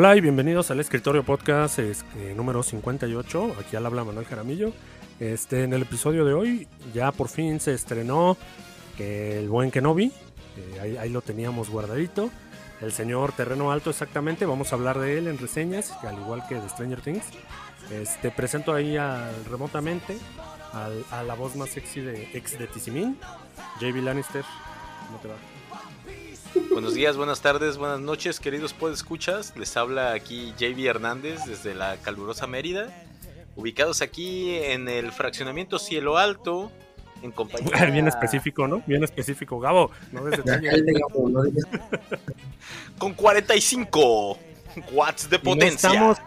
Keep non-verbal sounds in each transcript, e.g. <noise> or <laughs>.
Hola y bienvenidos al Escritorio Podcast es, eh, número 58. Aquí al habla Manuel Jaramillo. Este, en el episodio de hoy ya por fin se estrenó el buen Kenobi. Eh, ahí, ahí lo teníamos guardadito. El señor Terreno Alto exactamente. Vamos a hablar de él en reseñas, al igual que de Stranger Things. Este, presento ahí al- remotamente al- a la voz más sexy de ex de Tisimin, JB Lannister. ¿Cómo te va? Buenos días, buenas tardes, buenas noches, queridos podescuchas. Les habla aquí JB Hernández desde la calurosa Mérida. Ubicados aquí en el fraccionamiento Cielo Alto, en compañía. <laughs> Bien específico, ¿no? Bien específico. Gabo, no. Con 45 watts de Y no potencia. estamos-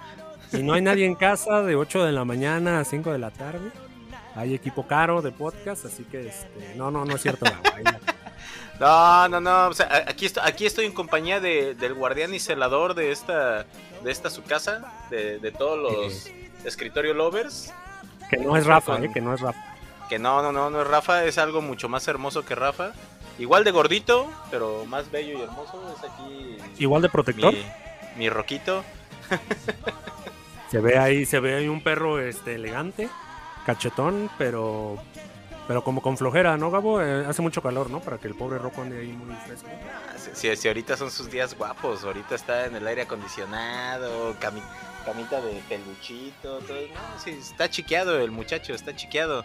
y no hay nadie en casa de 8 de la mañana a 5 de la tarde. Hay equipo caro de podcast, así que este, no, no, no es cierto. Gabo, no. No, no, o sea, aquí, estoy, aquí estoy en compañía de- del guardián y celador de esta, de esta su casa, de, de todos los escritorio lovers. Que no es Rafa, Con- eh, que no es Rafa. Que no, no, no, no es Rafa, es algo mucho más hermoso que Rafa. Igual de gordito, pero más bello y hermoso. Es aquí Igual de protector. mi, mi roquito. Se ve ahí, se ve ahí un perro este elegante, cachetón, pero pero como con flojera, ¿no, Gabo? Eh, hace mucho calor, ¿no? Para que el pobre Rocco ande ahí muy fresco. Ah, Si, si- si ahorita son sus días guapos, ahorita está en el aire acondicionado, cami- camita de peluchito, todo. No, sí, está chiqueado el muchacho, está chiqueado.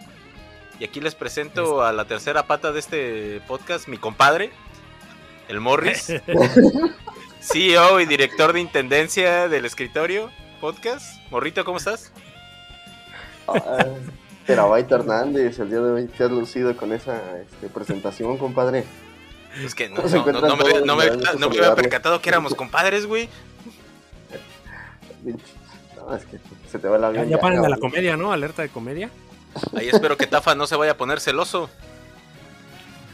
Y aquí les presento a la tercera pata de este podcast, mi compadre, el Morris, <laughs> CEO y director de intendencia del escritorio podcast. Morrito, ¿cómo estás? Ah, Terabyte Hernández, el día de hoy te has lucido con esa este, presentación, compadre. Es que no, ¿Cómo se no- no- encuentran no me, había- me Me me percatado que éramos compadres, güey. No, es que se te va la Ya, vida. ya paren de la comedia, ¿no? Alerta de comedia. Ahí espero que Tafa no se vaya a poner celoso.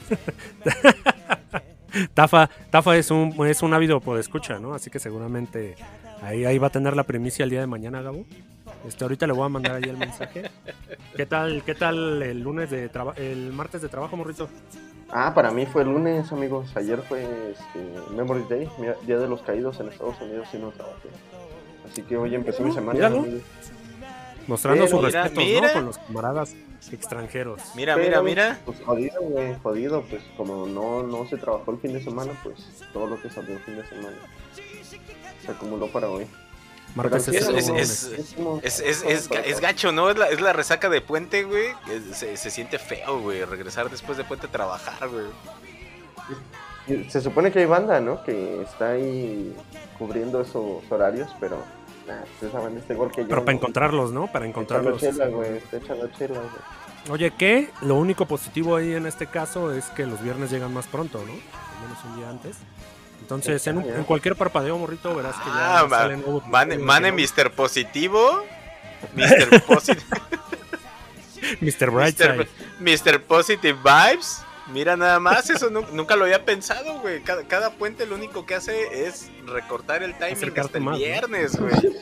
<laughs> Tafa, Tafa es un, es un ávido por escucha, ¿no? Así que seguramente ahí, ahí va a tener la primicia el día de mañana, Gabo. Este, ahorita le voy a mandar ahí el mensaje. ¿Qué tal, qué tal el lunes de trabajo, el martes de trabajo, morrito? Ah, para mí fue el lunes, amigos. Ayer fue este, Memory Day, Día de los Caídos en Estados Unidos y no trabajé. Así que hoy empecé mi semana. Míralo. Mostrando Pero mira, respetos, mira. ¿no? Con los camaradas extranjeros. Mira, Pero, mira, mira. Pues jodido, güey, jodido. Pues como no, no se trabajó el fin de semana, pues todo lo que salió el fin de semana se acumuló para hoy. Pero es, es- es- Es, es, es, ga- es gacho, ¿no? Es la, es la resaca de puente, güey. Es- Se, se siente feo, güey. Regresar después de puente a trabajar, güey. Se supone que hay banda, ¿no? Que está ahí cubriendo esos horarios, pero nah, ustedes saben este gol que yo. Pero para encontrarlos, ¿no? Para Echando encontrarlos. chela, güey, está echando chela, güey. Oye, que lo único positivo ahí en este caso es que los viernes llegan más pronto, ¿no? Al menos un día antes. Entonces, en, un- en cualquier parpadeo, morrito, verás que ya Ah, salen nuevos Mane, mane Mr. Positivo. Mr. Posi- <laughs> Mr. Brightside. Mr. Positive Vibes. Mira nada más, eso nu- <laughs> nunca lo había pensado, güey. Cada, cada puente lo único que hace es recortar el timing Acercarte hasta el más, viernes, güey. <laughs>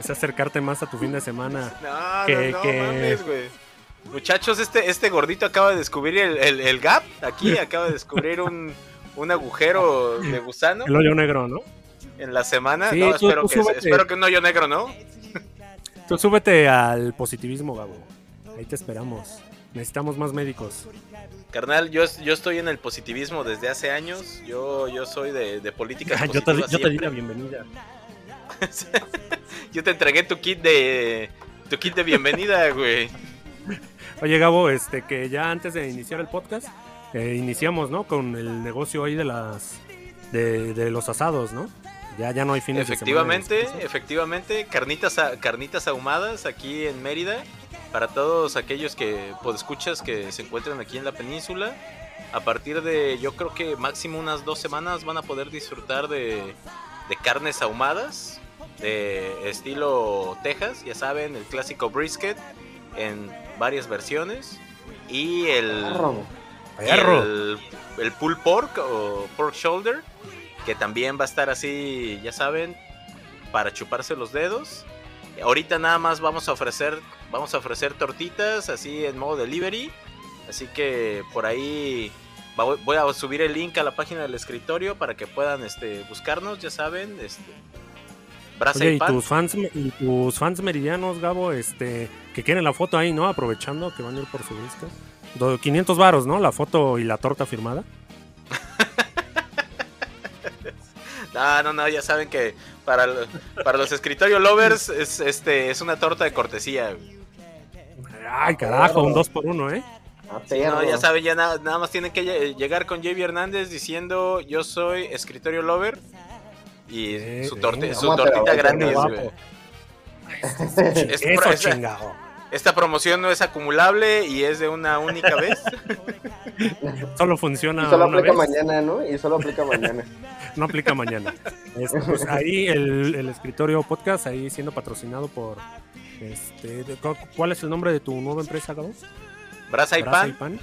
Es acercarte más a tu fin de semana. No, Que- no, no que- mames, güey. Muchachos, este, este gordito acaba de descubrir el, el- el gap. Aquí acaba de descubrir un, un agujero de gusano El hoyo negro, ¿no? en la semana. Sí, no, tú- espero, tú que, espero que un hoyo negro, ¿no? <laughs> Tú súbete al positivismo, Gabo. Ahí te esperamos. Necesitamos más médicos. Carnal, yo, yo estoy en el positivismo desde hace años. Yo, yo soy de, de políticas <laughs> yo, te, yo te di la bienvenida. <laughs> Yo te entregué tu kit de tu kit de bienvenida, güey. Oye, Gabo, este que ya antes de iniciar el podcast, eh, iniciamos, ¿no? Con el negocio ahí de las de, de los asados, ¿no? Ya, ya no hay fines Efectivamente, de semana. efectivamente, carnitas a- carnitas ahumadas aquí en Mérida para todos aquellos que escuchas que se encuentran aquí en la península. A partir de yo creo que máximo unas dos semanas van a poder disfrutar de, de carnes ahumadas de estilo Texas, ya saben, el clásico brisket en varias versiones y el. Perro. el, el pulled pork o pork shoulder, que también va a estar así, ya saben, para chuparse los dedos. Ahorita nada más vamos a ofrecer, vamos a ofrecer tortitas así en modo delivery, así que por ahí voy a subir el link a la página del escritorio para que puedan este, buscarnos, ya saben, este, Oye, y pan. tus fans, y tus fans meridianos, Gabo, este, que quieren la foto ahí, ¿no? Aprovechando que van a ir por su disco. Do- 500 varos, ¿no? La foto y la torta firmada. <laughs> No, no, no, ya saben que para, para los escritorio lovers es, este, es una torta de cortesía. Ay, carajo, un 2 por 1 ¿eh? Sí, no, ya saben, ya na- nada más tienen que lle- llegar con JB Hernández diciendo yo soy escritorio lover y Eh, su, torte- eh, su vamos a tortita. Es Eso, chingado. Esta promoción no es acumulable y es de una única vez. <laughs> Solo Y funciona solo una aplica vez, mañana, ¿no? Y solo aplica mañana. <laughs> no aplica mañana. Este, pues ahí el, el escritorio podcast, ahí siendo patrocinado por... Este, ¿Cuál es el nombre de tu nueva empresa, Gabo? Brasa y Brasa pan.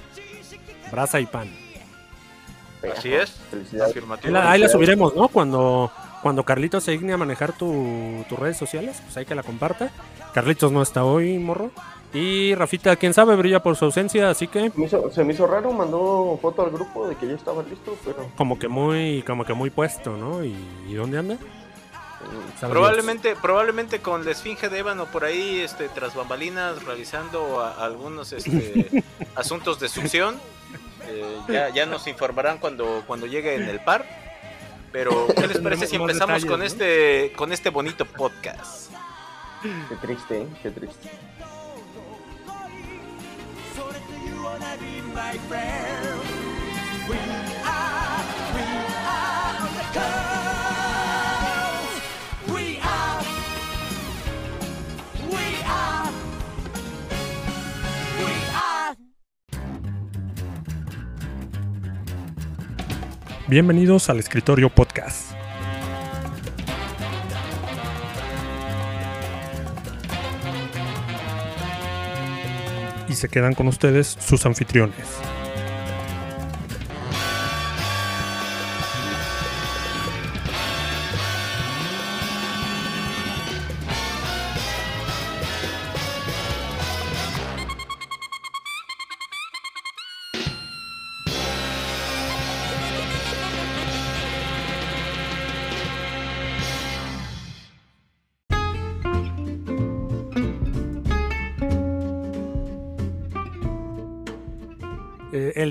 Brasa y pan. Así es. Felicidades. Ahí Afirmativo. la, ahí la subiremos, ¿no? Cuando, cuando Carlitos se digne a manejar tu- tus redes sociales, pues hay que la comparta. Carlitos no está hoy, morro. Y Rafita, quién sabe, brilla por su ausencia, así que Se me, hizo, se me hizo raro, mandó foto al grupo de que ya estaba listo, pero como que muy, como que muy puesto, ¿no? ¿Y, y dónde anda? Sabe Probablemente, probablemente con la esfinge de ébano por ahí, este, tras bambalinas, realizando a- algunos este, <laughs> asuntos de succión. Eh, ya, ya nos informarán cuando, cuando llegue en el par. Pero, <laughs> ¿qué les parece si empezamos con este, con este bonito podcast? qué triste, ¿eh? Qué triste. Bienvenidos al Escritorio Podcast. Y se quedan con ustedes sus anfitriones.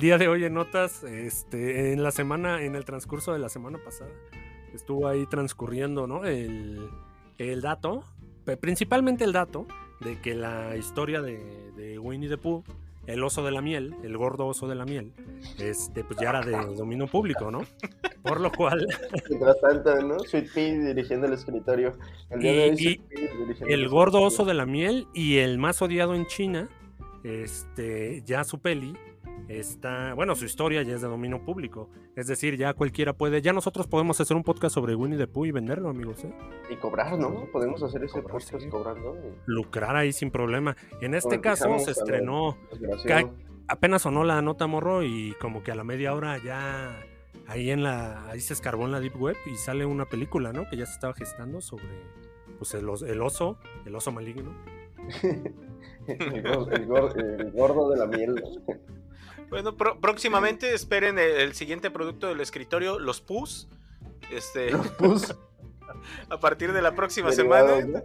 Día de hoy en notas, este, en la semana, en el transcurso de la semana pasada, estuvo ahí transcurriendo, ¿no? El, el dato, principalmente el dato de que la historia de, de Winnie the Pooh, el oso de la miel, el gordo oso de la miel, este, pues ya era de dominio público, ¿no? Por lo cual, <laughs> Mientras tanto, ¿no? Sweet Pea dirigiendo el escritorio. El día de hoy, Y- el el gordo oso de la miel y el más odiado en China, este, ya su peli está, bueno, su historia ya es de dominio público. Es decir, ya cualquiera puede, ya nosotros podemos hacer un podcast sobre Winnie the Pooh y venderlo, amigos, ¿eh? Y cobrar, ¿no? Podemos hacer ese Cobrar, podcast sí. cobrando. y- Lucrar ahí sin problema. En este caso se estrenó, apenas sonó la nota morro y como que a la media hora ya ahí en la, ahí se escarbó en la deep web y sale una película, ¿no? Que ya se estaba gestando sobre, pues el, el oso, el oso maligno. <laughs> el, gordo, el gordo- el gordo de la miel. ¿No? Bueno, pro- próximamente esperen el, el siguiente producto del escritorio, los PUS. Este, <laughs> Pues, <laughs> a partir de la próxima semana. ¿no?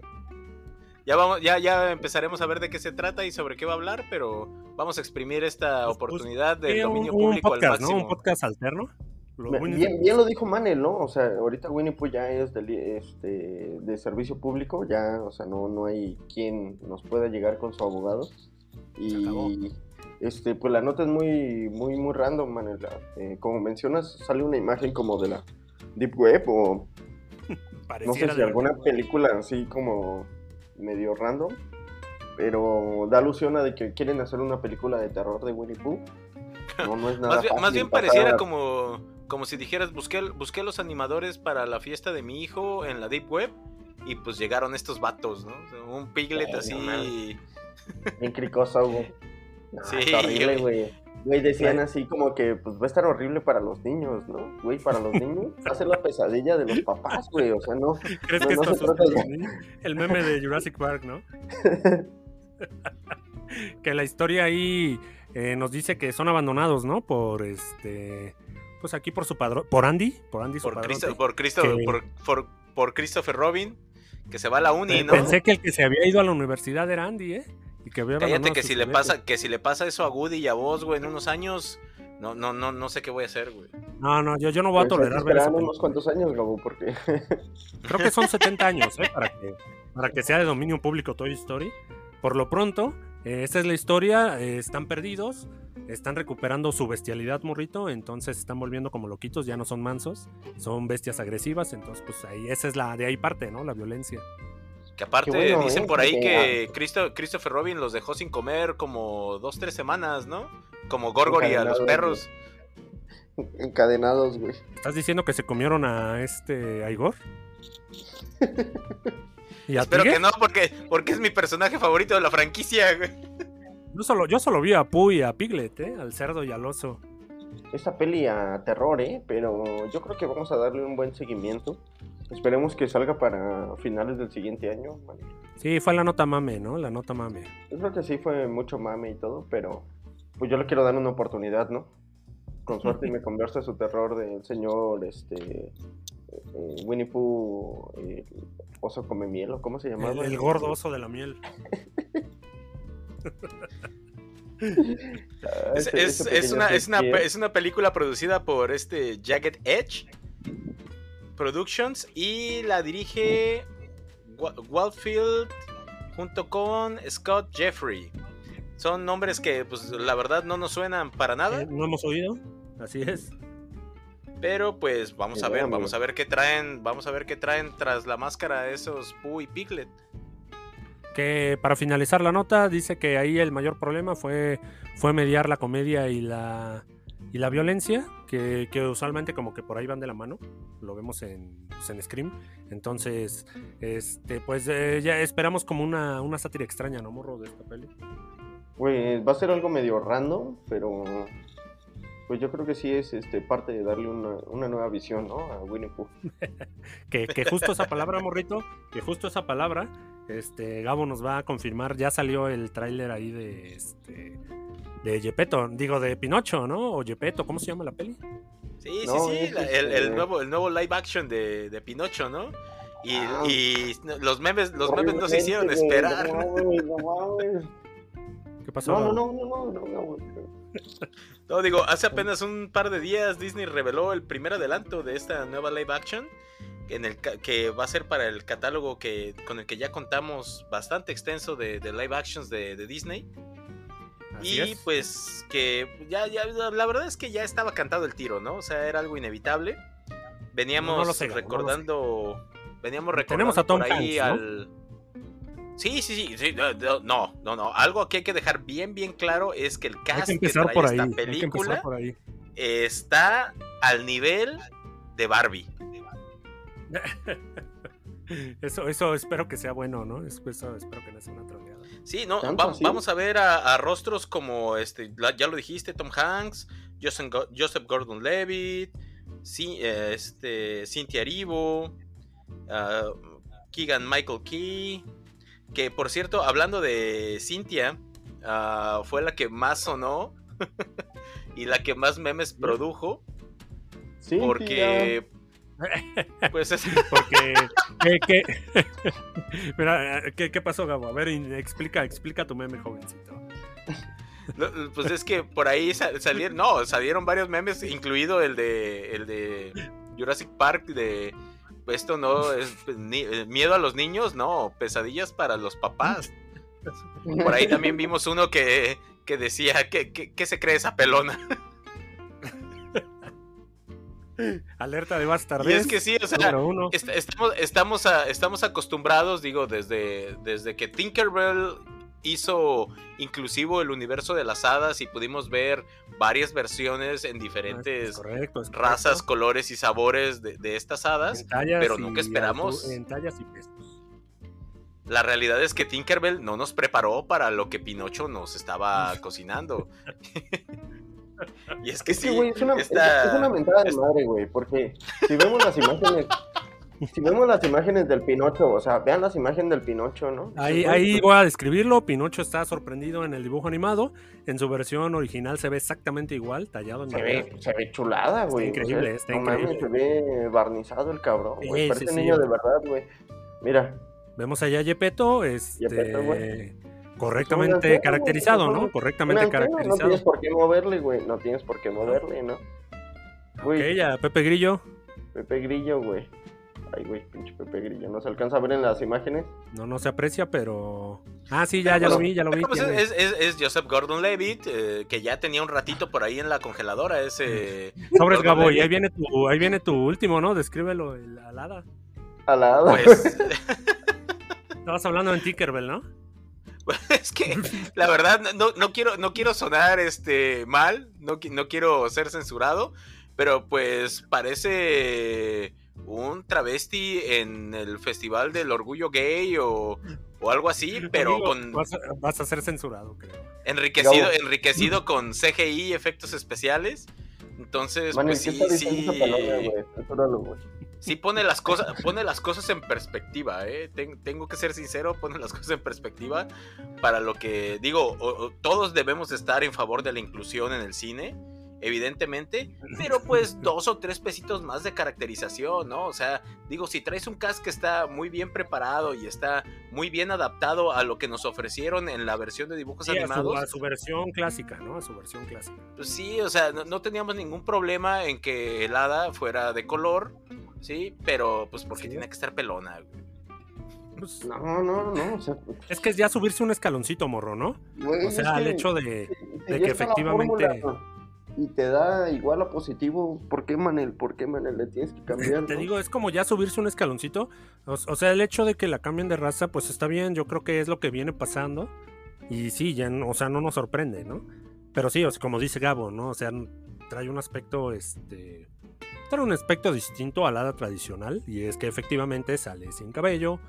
Ya vamos, ya, ya empezaremos a ver de qué se trata y sobre qué va a hablar, pero vamos a exprimir esta pues, oportunidad del Sí, un- dominio un, público podcast, al ¿no? máximo. Un podcast alterno. Bien, bien lo dijo Manel, ¿no? O sea, ahorita Winnie Pooh ya es de, este, de servicio público, ya, o sea, no, no hay quien nos pueda llegar con su abogado. acabó. Y este, pues la nota es muy, muy, muy random, Manel. Eh, como mencionas, sale una imagen como de la Deep Web o <laughs> no sé si alguna película así como medio random, pero da alusión a de que quieren hacer una película de terror de Winnie Pooh. <laughs> No, no es nada Más bien, más bien pareciera como, como si dijeras, busqué, busqué los animadores para la fiesta de mi hijo en la Deep Web y pues llegaron estos vatos, ¿no? O sea, un piglet Ay, así. <laughs> Bien cricoso. No, Sí, está horrible, güey. güey. Decían así como que pues va a estar horrible para los niños, ¿no? Güey, para los niños va a ser la pesadilla de los papás, güey. O sea, no. ¿Crees no- que no esto se trata de-? El meme de Jurassic Park, ¿no? <laughs> que la historia ahí eh, nos dice que son abandonados, ¿no? Por este. Pues aquí por su padrón. Por Andy. Por Andy su por, padrón. Por, Cristo- que- por, por- por Christopher Robin, que se va a la uni, ¿no? Pensé que el que se había ido a la universidad era Andy, ¿eh? Y que había Cállate que si le pasa, que si le pasa eso a Woody y a vos, güey, en unos años, no, no, no, no sé qué voy a hacer, güey. No, no, yo, yo no voy a Pues tolerar ver esperar unos cuantos años, Gabo, porque <laughs> Creo que son 70 años, ¿eh? Para que, <laughs> para que sea de dominio público Toy Story. Por lo pronto, eh, esta es la historia. eh, están perdidos. Están recuperando su bestialidad, morrito. Entonces están volviendo como loquitos. Ya no son mansos. Son bestias agresivas. Entonces, pues ahí, esa es la de ahí parte, ¿no? La violencia. Que aparte bueno, dicen ¿eh? por ahí que Christo- Christopher Robin los dejó sin comer como dos, tres semanas, ¿no? Como Gorgory a los perros. encadenados, güey. ¿Estás diciendo que se comieron a este a Igor? <laughs> ¿Y a Espero que no, porque, porque es mi personaje favorito de la franquicia, güey. Yo solo, yo solo vi a Pooh y a Piglet, ¿eh? Al cerdo y al oso. Esta peli a terror, ¿eh? Pero yo creo que vamos a darle un buen seguimiento. Esperemos que salga para finales del siguiente año. Sí, fue la nota mame, ¿no? La nota mame. Yo creo que sí fue mucho mame y todo, pero pues yo le quiero dar una oportunidad, ¿no? Con suerte y me <laughs> conversa su terror del señor, este, eh, Winnie Pooh, eh, oso come miel, ¿o cómo se llamaba? El, el gordo oso de la miel. <laughs> Ah, Es, es- es una, una, es una película producida por este Jagged Edge Productions y la dirige Wa- Wildfield junto con Scott Jeffrey. Son nombres que, pues, la verdad no nos suenan para nada, Eh, ¿No hemos oído? Así es. pero pues vamos Qué a ver, bueno, vamos a ver qué traen, vamos a ver qué traen tras la máscara esos Pooh y Piglet. Que para finalizar la nota, dice que ahí el mayor problema fue, fue mediar la comedia y la, y la violencia, que, que usualmente como que por ahí van de la mano. Lo vemos en, pues, en Scream. Entonces, este, pues eh, ya esperamos como una, una sátira extraña, ¿no, morro, de esta peli? Pues va a ser algo medio random, pero pues yo creo que sí es este parte de darle una, una nueva visión, ¿no? A Winnie Pooh. <laughs> Que, que justo esa palabra, morrito, que justo esa palabra, este, Gabo nos va a confirmar, ya salió el tráiler ahí de este de Gepetto, digo de Pinocho, ¿no? O Gepetto, ¿cómo se llama la peli? Sí, No, sí, sí, la- el, el este- nuevo, el nuevo live action de, de Pinocho, ¿no? Y, Ah. y los memes, los memes no se hicieron esperar. No, mames, no. <laughs> ¿Qué pasó? no, no, no, no, no, no, no, güey. No, digo, hace apenas un par de días Disney reveló el primer adelanto de esta nueva live action en el que va a ser para el catálogo que con el que ya contamos bastante extenso de, de live actions de, de Disney Así y es. pues que ya, ya la verdad es que ya estaba cantado el tiro, ¿no? O sea, era algo inevitable. Veníamos No, no lo sé, Gabo, no lo recordando veníamos recordando Tenemos a Tom por ahí al Sí, sí, sí, sí, no, no, no, algo que hay que dejar bien, bien claro es que el Hay cast que que, empezar trae por ahí. esta Hay empezar película por ahí. está al nivel de Barbie. <laughs> Eso, eso espero que sea bueno, ¿no? Eso, espero que no sea una. Sí, no, vamos a ver a, a rostros como este, ya lo dijiste, Tom Hanks, Joseph, Go- Joseph Gordon-Levitt, sí, eh, este, Cynthia Erivo, ah, Keegan Michael Key, que por cierto, hablando de Cynthia, ah, fue la que más sonó <laughs> y la que más memes produjo, porque pues es, <laughs> Porque. ¿qué, qué? <laughs> Mira, ¿qué, qué pasó, Gabo? A ver, explica, explica tu meme, jovencito. Pues es que por ahí sa- salieron, no, salieron varios memes, incluido el de el de Jurassic Park de esto no es ni- eh, miedo a los niños, no, pesadillas para los papás. <laughs> Por ahí también vimos uno que, que decía que, que, que se cree esa pelona. Alerta de bastardez. Y es que sí, o sea, uno. est- estamos, estamos, a- estamos acostumbrados, digo, desde, desde que Tinkerbell hizo inclusivo el universo de las hadas y pudimos ver varias versiones en Es diferentes correcto, es razas, correcto. colores y sabores de, de estas hadas. Pero nunca esperamos. En tallas y pesos. La realidad es que Tinkerbell no nos preparó para lo que Pinocho nos estaba cocinando. <laughs> y es que sí, güey, es una, es- esta- es una mentada de madre, güey, porque si vemos las imágenes, si vemos las imágenes del Pinocho, o sea, vean las imágenes del Pinocho, ¿no? Ahí, ahí voy a describirlo. Pinocho está sorprendido en el dibujo animado. En su versión original se ve exactamente igual, tallado en Se madera. ve, se ve chulada, güey. increíble, está no mames, increíble. se ve barnizado el cabrón, güey. Sí, Parece sí, sí, niño de verdad, güey. Mira, Vemos allá a Yepeto, este, Yepeto, güey. Correctamente caracterizado, ¿no? Correctamente anciano, No caracterizado. tienes por qué moverle, güey. No tienes por qué moverle, ¿no? Güey, Ok, ya Pepe Grillo. Pepe Grillo, güey. Ay, güey, pinche Pepe Grillo. ¿No se alcanza a ver en las imágenes? No, no se aprecia, pero. Ah, sí, ya, ya lo vi, ya lo vi. Pues es, es- es Joseph Gordon-Levitt, eh, que ya tenía un ratito por ahí en la congeladora ese... <laughs> Sobres Gordon Gabo, y Levitt. ahí viene tu, ahí viene tu último, ¿no? Descríbelo, el alada. A la hada. Pues, <laughs> Estabas hablando en Tinkerbell, ¿no? <laughs> es que la verdad no, no quiero no quiero sonar este mal, no, no quiero ser censurado, pero pues parece un travesti en el Festival del Orgullo Gay o, o algo así, pero Amigo, con Vas a, vas a ser censurado, creo. enriquecido enriquecido con CGI y efectos especiales. Entonces, Manny, pues ¿qué sí, sí, palabra. Sí pone las cosas, pone las cosas en perspectiva, ¿eh? Ten- tengo que ser sincero, pone las cosas en perspectiva para lo que digo, todos debemos estar en favor de la inclusión en el cine, evidentemente, pero pues <laughs> dos o tres pesitos más de caracterización, ¿no? O sea, digo, si traes un cast que está muy bien preparado y está muy bien adaptado a lo que nos ofrecieron en la versión de dibujos Sí, a su, animados, a su versión clásica, ¿no? A su versión clásica. pues sí, o sea, no, no teníamos ningún problema en que el hada fuera de color, sí, pero pues porque Sí. tiene que estar pelona, güey. Pues, No, no, no. O sea, Es que es ya subirse un escaloncito, morro, ¿no? güey, O sea, el que hecho de, que efectivamente- fórmula Y te da igual a positivo. ¿Por qué, Manel? ¿Por qué, Manel? Le tienes que cambiar. <laughs> Te no? digo, es como ya subirse un escaloncito. O, o sea, el hecho de que la cambien de raza, pues está bien. Yo creo que es lo que viene pasando. Y sí, ya, no- o sea, no nos sorprende, ¿no? Pero sí, o sea, como dice Gabo, ¿no? O sea, trae un aspecto, este... Trae un aspecto distinto al hada tradicional. Y es que efectivamente sale sin cabello.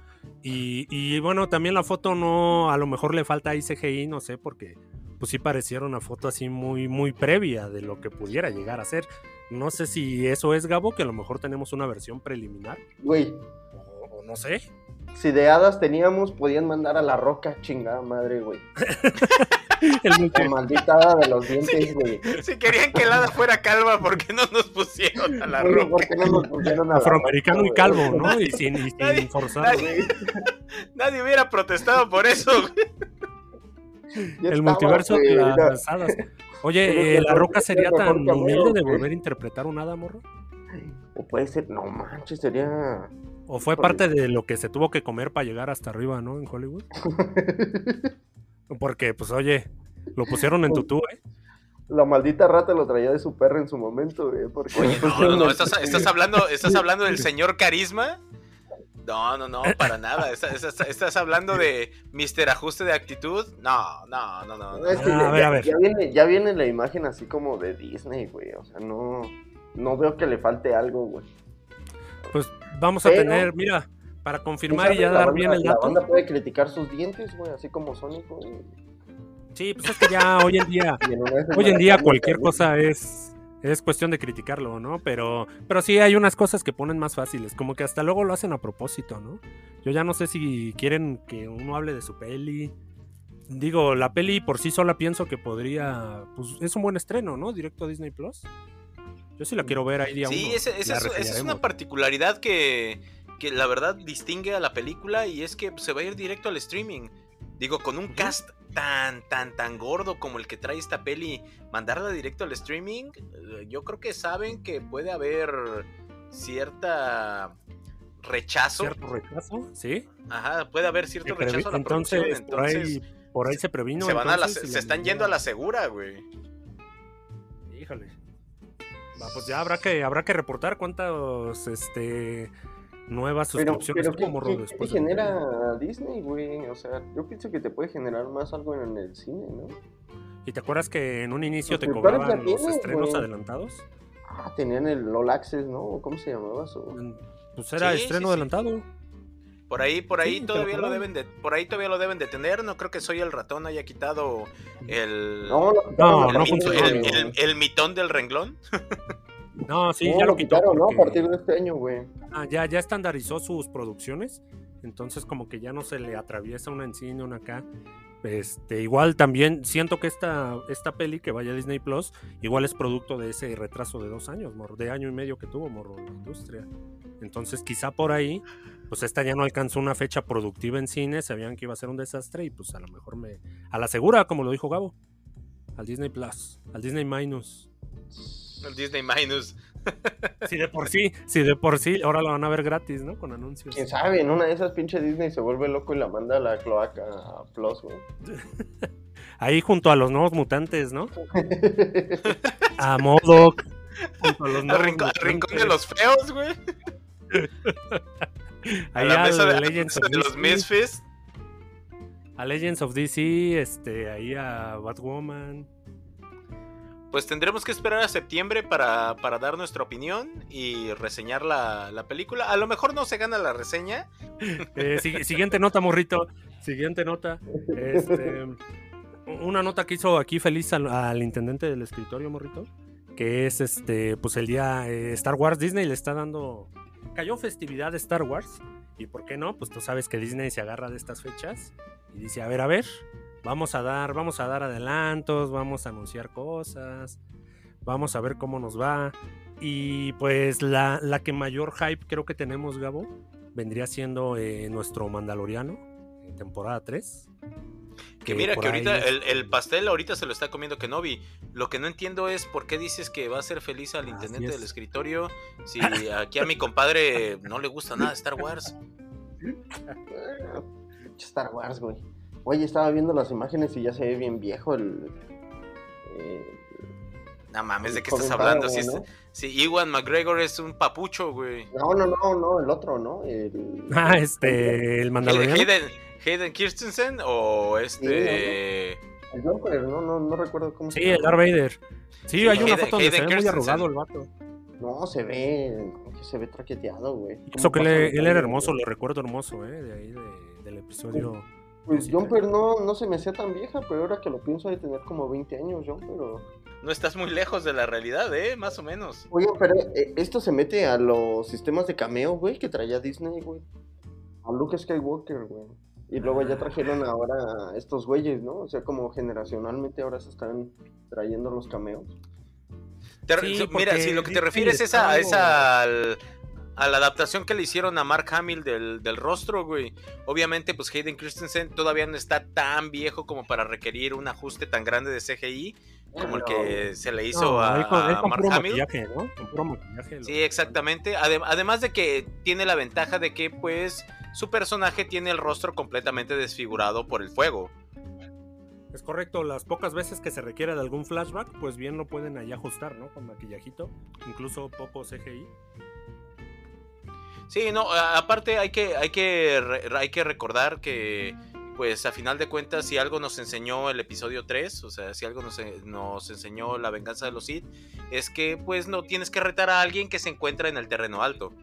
Y, y bueno, también la foto no... A lo mejor le falta ahí CGI, no sé, porque... Pues sí pareciera una foto así muy, muy previa de lo que pudiera llegar a ser. No sé si eso es Gabo, que a lo mejor tenemos una versión preliminar. Güey, O, o no sé. si de hadas teníamos, podían mandar a la roca, chingada madre, güey. <laughs> El La maldita hada de los dientes, güey. <laughs> Si querían que el hada fuera calva, ¿por qué no nos pusieron a la Güey, roca? ¿Por qué no nos pusieron a la afroamericano roca, y güey? calvo, ¿no? Y sin, y sin Nadie- forzar. nadie- <laughs> Nadie hubiera protestado por eso, güey. El multiverso de las hadas. Oye, eh, ¿la roca sería tan humilde de volver a interpretar un hada, morro? O puede ser, no manches, sería. ¿O fue parte de lo que se tuvo que comer para llegar hasta arriba, ¿no? En Hollywood. <laughs> Porque, pues, oye, lo pusieron en tutú, ¿eh? La maldita rata lo traía de su perra en su momento, güey. Porque Oye, le no, no, no, ¿estás, estás hablando, ¿estás hablando del señor Carisma? No, no, no, para nada. Estás, estás- estás hablando de Mr. Ajuste de Actitud. No, no, no, no. no. Es que Ah, ya, a ver, a ver. ya viene, ya viene la imagen así como de Disney, güey. O sea, no, no veo que le falte algo, güey. Pues vamos a Pero- tener, mira, para confirmar ¿Quién y ya? La dar banda- bien el La dato. banda puede criticar sus dientes, güey, así como Sonic, güey. Sí, pues es que ya hoy en día <laughs> Hoy en día cualquier cosa es, es cuestión de criticarlo, ¿no? Pero, pero sí hay unas cosas que ponen más fáciles, como que hasta luego lo hacen a propósito, ¿no? Yo ya no sé si quieren que uno hable de su peli. Digo, la peli por sí sola pienso que podría, pues es un buen estreno, ¿no? Directo a Disney Plus. Yo sí la quiero ver ahí día Sí, uno. ese- esa es, esa es reseñaremos. una particularidad que, que la verdad distingue a la película y es que se va a ir directo al streaming. Digo, con un cast tan, tan, tan gordo como el que trae esta peli, mandarla directo al streaming, eh, yo creo que saben que puede haber cierta rechazo. ¿Cierto rechazo? Sí. Ajá, puede haber cierto rechazo a la entonces, producción. por ahí, Entonces, por ahí se previno. se, van a la- se la están yendo a la segura, güey. Híjole. Va, pues ya habrá que, habrá que reportar cuántas este, nuevas Pero, suscripciones pero ¿qué, tuvo, morro, qué- qué de- genera Disney, güey? O sea, yo pienso que te puede generar más algo en el cine, ¿no? ¿Y te acuerdas que en un inicio Los te cobraban ya los estrenos güey. adelantados? Ah, tenían el All Access, ¿no? ¿Cómo se llamaba eso? Pues era Sí, estreno sí, sí. adelantado. Por ahí, por ahí Sí, todavía lo deben de, por ahí todavía lo deben de tener. No creo que soy el ratón haya quitado el, No, No, el, no el- el- el mitón del renglón. <laughs> No, sí, No, ya lo quitó. quitaron, ¿no? A partir de este año, güey. Ah, ya, ya estandarizó sus producciones. Entonces, como que ya no se le atraviesa una en cine, una acá. Este, igual también siento que esta, esta peli que vaya a Disney Plus, igual es producto de ese retraso de dos años, morro, de año y medio que tuvo, morro, la industria. Entonces, quizá por ahí, pues esta ya no alcanzó una fecha productiva en cine, sabían que iba a ser un desastre y pues a lo mejor me... A la segura, como lo dijo Gabo. Al Disney Plus, al Disney Minus. El Disney Minus. <laughs> Si de por sí, si de por sí, ahora lo van a ver gratis, ¿no? Con anuncios. Quién sabe, en una de esas pinche Disney se vuelve loco y la manda a la cloaca a Plus, güey. <laughs> Ahí junto a los nuevos mutantes, ¿no? A Modoc. Junto a los Al nuevos rincón, de los feos, güey. <laughs> A Ahí la al mesa de, a la Legends de los DC, Misfits. A Legends of DC, este, ahí a Batwoman. Pues tendremos que esperar a septiembre para, para dar nuestra opinión y reseñar la, la película. A lo mejor no se gana la reseña. <laughs> Eh, si- siguiente nota, morrito. Siguiente nota. Este, una nota que hizo aquí feliz al, al intendente del escritorio, morrito. Que es este, pues el día eh, Star Wars. Disney le está dando. Cayó festividad de Star Wars. ¿Y por qué no? Pues tú sabes que Disney se agarra de estas fechas y dice, a ver, a ver, vamos a dar, vamos a dar adelantos, vamos a anunciar cosas, vamos a ver cómo nos va. Y pues la, la que mayor hype creo que tenemos, Gabo, vendría siendo eh, nuestro Mandaloriano, en temporada 3. Que mira que ahorita es- el, el pastel ahorita se lo está comiendo Kenobi. Lo que no entiendo es por qué dices que va a ser feliz al intendente es. del escritorio si <laughs> aquí a mi compadre no le gusta nada Star Wars. Star Wars, güey. Oye, estaba viendo las imágenes y ya se ve bien viejo el. eh, No mames, ¿de qué estás hablando? Si, es- si Iwan McGregor es un papucho, güey. ¿no? no, no, no, no, el otro, ¿no? El... <laughs> Ah, este, el Mandaloriano. Hayden, Hayden Christensen o este... El Joker, no, no, no recuerdo cómo Sí, se el llama. Darth Vader. Sí, Sí, hay una foto donde se ve muy arrugado el vato. No, se ve, que se ve traqueteado, güey. Eso que ¿Cómo él, de- era hermoso, lo recuerdo hermoso, ¿eh? De ahí, de- del episodio. Pues Jumper no, no se me hacía tan vieja, pero ahora que lo pienso de tener como 20 años, Jumper. o- No estás muy lejos de la realidad, ¿eh? Más o menos. Oye, pero eh, esto se mete a los sistemas de cameo, güey, que traía Disney, güey. A Luke Skywalker, güey. Y luego ya trajeron ahora a estos güeyes, ¿no? O sea, como generacionalmente ahora se están trayendo los cameos. Te- Sí, mira, si lo que te refieres es a, es al- a la adaptación que le hicieron a Mark Hamill del, del rostro, güey. Obviamente, pues Hayden Christensen todavía no está tan viejo como para requerir un ajuste tan grande de CGI como el que se le hizo No, a, él él Mark puro Hamill. maquillaje, ¿no? Con puro maquillaje. lo- Sí, exactamente. Adem- además de que tiene la ventaja de que, pues, su personaje tiene el rostro completamente desfigurado por el fuego. Es correcto, las pocas veces que se requiere de algún flashback, pues bien lo pueden ahí ajustar, ¿no? Con maquillajito, incluso poco CGI. Sí, no, aparte hay que, hay que, hay que recordar que, pues a final de cuentas, si algo nos enseñó el episodio 3, o sea, si algo nos, e- nos enseñó la venganza de los Sith, es que pues no tienes que retar a alguien que se encuentra en el terreno alto.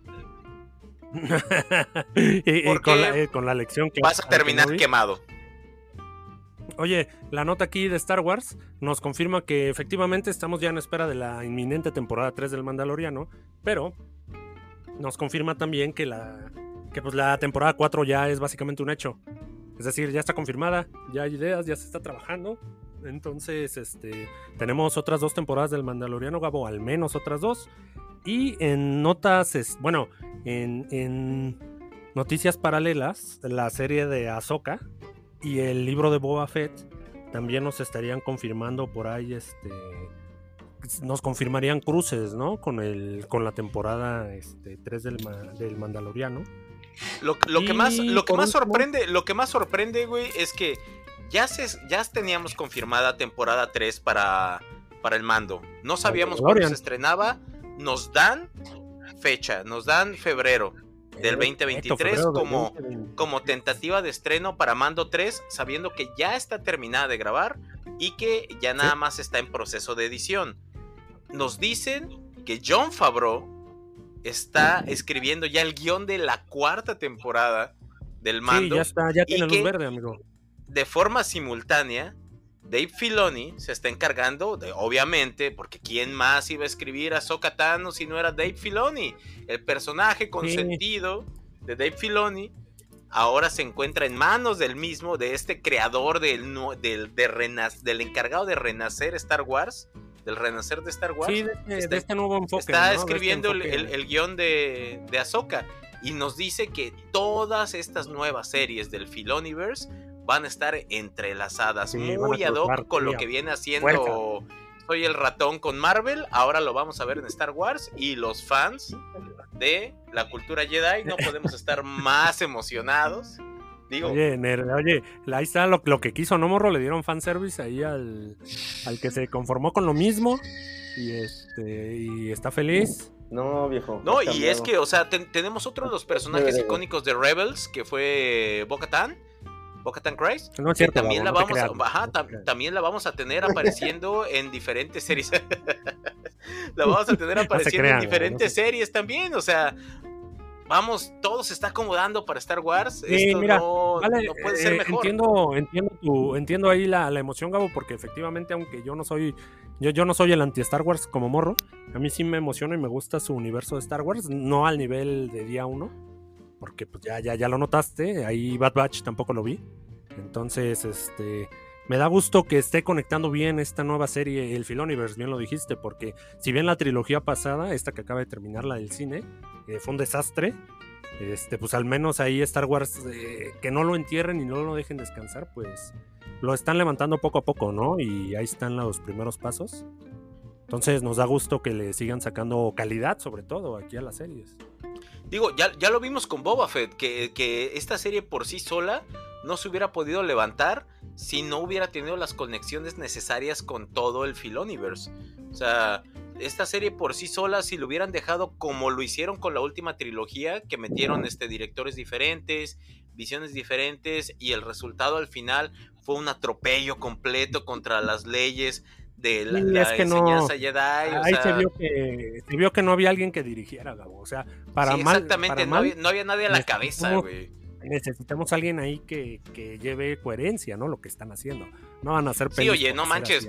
<laughs> y y Porque con, la, eh, con la lección que Vas a terminar quemado. Oye, la nota aquí de Star Wars nos confirma que efectivamente estamos ya en espera de la inminente temporada 3 del Mandaloriano, pero nos confirma también que la que pues la temporada 4 ya es básicamente un hecho. Es decir, ya está confirmada, ya hay ideas, ya se está trabajando. Entonces, este, tenemos otras dos temporadas del Mandaloriano, Gabo, al menos otras dos. Y en notas, bueno, en, en noticias paralelas, la serie de Ahsoka y el libro de Boba Fett también nos estarían confirmando por ahí, este, nos confirmarían cruces, ¿no? Con el, con la temporada, este, 3 del, Ma- del Mandaloriano. Lo, lo que más, lo que más sorprende, lo que más sorprende, güey, es que ya se, ya teníamos confirmada temporada 3 para, para el mando. No sabíamos cuándo se estrenaba. Nos dan fecha, nos dan febrero del Perfecto, 2023 febrero del como, 2023. como tentativa de estreno para Mando 3, sabiendo que ya está terminada de grabar y que ya nada más está en proceso de edición. Nos dicen que John Favreau está escribiendo ya el guion de la cuarta temporada del Sí, Mando. ya está, ya tiene luz verde, amigo. De forma simultánea, Dave Filoni se está encargando de, obviamente, porque ¿quién más iba a escribir a Tano si no era Dave Filoni? El personaje consentido de Dave Filoni ahora se encuentra en manos del mismo, de este creador del, del, de renac- del encargado de renacer Star Wars, del renacer de Star Wars. Sí, de este, está- de este nuevo enfoque. está este escribiendo el, enfoque. el- el guion de, de Ahsoka. y nos dice que todas estas nuevas series del Filoniverse van a estar entrelazadas, muy ad hoc con lo que viene haciendo Soy el ratón con Marvel, ahora lo vamos a ver en Star Wars y los fans de la cultura Jedi no podemos <laughs> estar más emocionados. Digo, oye, oye, ahí está lo, que quiso, ¿no, Morro? Le dieron fanservice ahí al, al que se conformó con lo mismo y, este, y está feliz. No, viejo. No, y es que, o sea, tenemos otro de los personajes icónicos de Rebels, que fue Bo-Katan. Bo-Katan Christ. No es cierto, también, la vamos a, también la vamos a tener <laughs> apareciendo en diferentes series. <laughs> la vamos a tener apareciendo en diferentes series también. O sea, vamos, todo se está acomodando para Star Wars. Esto mira, no, puede ser eh, mejor. Entiendo, entiendo, tu, entiendo ahí la, la, emoción, Gabo, porque efectivamente, aunque yo no soy yo, yo no soy el anti-Star Wars como morro. A mí sí me emociona y me gusta su universo de Star Wars. No al nivel de día uno. Porque pues ya, ya, ya lo notaste. Ahí Bad Batch tampoco lo vi. Entonces, este. Me da gusto que esté conectando bien esta nueva serie, el Filoniverse, bien lo dijiste, porque si bien la trilogía pasada, esta que acaba de terminar, la del cine, eh, fue un desastre, este, pues al menos ahí Star Wars, eh, que no lo entierren y no lo dejen descansar, pues lo están levantando poco a poco, ¿no? Y ahí están los primeros pasos. Entonces nos da gusto que le sigan sacando calidad, sobre todo, aquí a las series. Digo, ya, ya lo vimos con Boba Fett, que, que esta serie por sí sola no se hubiera podido levantar si no hubiera tenido las conexiones necesarias con todo el Filoniverse. O sea, esta serie por sí sola, si lo hubieran dejado como lo hicieron con la última trilogía, que metieron este, directores diferentes, visiones diferentes, y el resultado al final fue un atropello completo contra las leyes de la, enseñanza Jedi. ahí se, vio que, se vio que no había alguien que dirigiera, O sea, para sí, Exactamente, no, había, nadie a la cabeza, güey. Necesitamos alguien ahí que, que, lleve coherencia, ¿no? Lo que están haciendo. No van a hacer Sí, oye, no manches.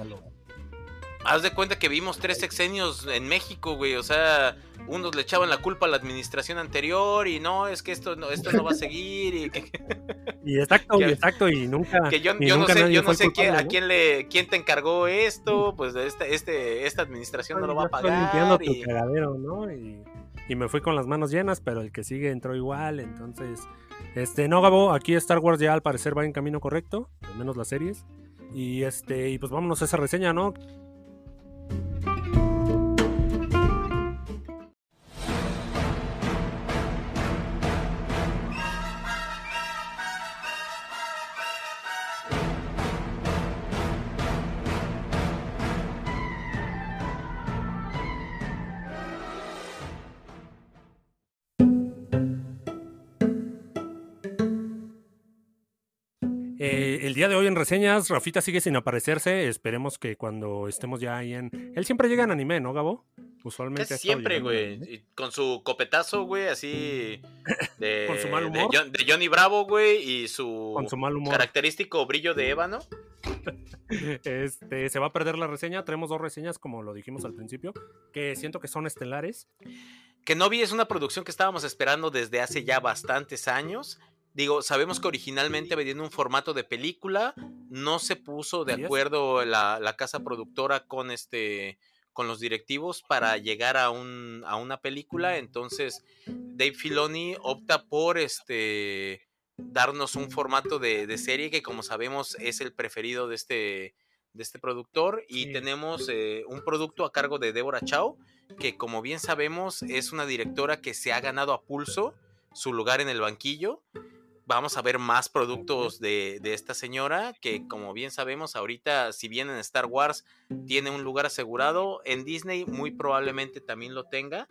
Haz de cuenta que vimos tres sexenios en México, güey. O sea, unos le echaban la culpa a la administración anterior y no, es que esto no, esto no va a seguir. Y, <laughs> y exacto, y exacto, y nunca. Que yo, yo no sé, yo no sé quién, a quién le quién te encargó esto, pues este, este, esta administración no lo va a pagar. limpiando y... tu cagadero, ¿no? Y, y me fui con las manos llenas, pero el que sigue entró igual, entonces. Este, no, Gabo, aquí Star Wars ya al parecer va en camino correcto, al menos las series. Y este, y pues vámonos a esa reseña, ¿no? Día de hoy en reseñas, Rafita sigue sin aparecerse. Esperemos que cuando estemos ya ahí en. Él siempre llega en anime, ¿no, Gabo? Usualmente. siempre, güey. Con su copetazo, güey, así. <clears throat> De, con su mal humor. De, Johnny Bravo, güey, y su, con su mal humor. característico brillo de ébano. <laughs> este, se va a perder la reseña. Tenemos dos reseñas, como lo dijimos al principio, que siento que son estelares. Que Novi es una producción que estábamos esperando desde hace ya bastantes años Digo, sabemos que originalmente venía en un formato de película, no se puso de acuerdo la, casa productora con este con los directivos para llegar a, un, a una película, entonces Dave Filoni opta por este darnos un formato de, serie que como sabemos es el preferido de este, de este productor y tenemos eh, un producto a cargo de Deborah Chow, que como bien sabemos es una directora que se ha ganado a pulso su lugar en el banquillo vamos a ver más productos de, esta señora que como bien sabemos ahorita si bien en Star Wars tiene un lugar asegurado, en Disney muy probablemente también lo tenga.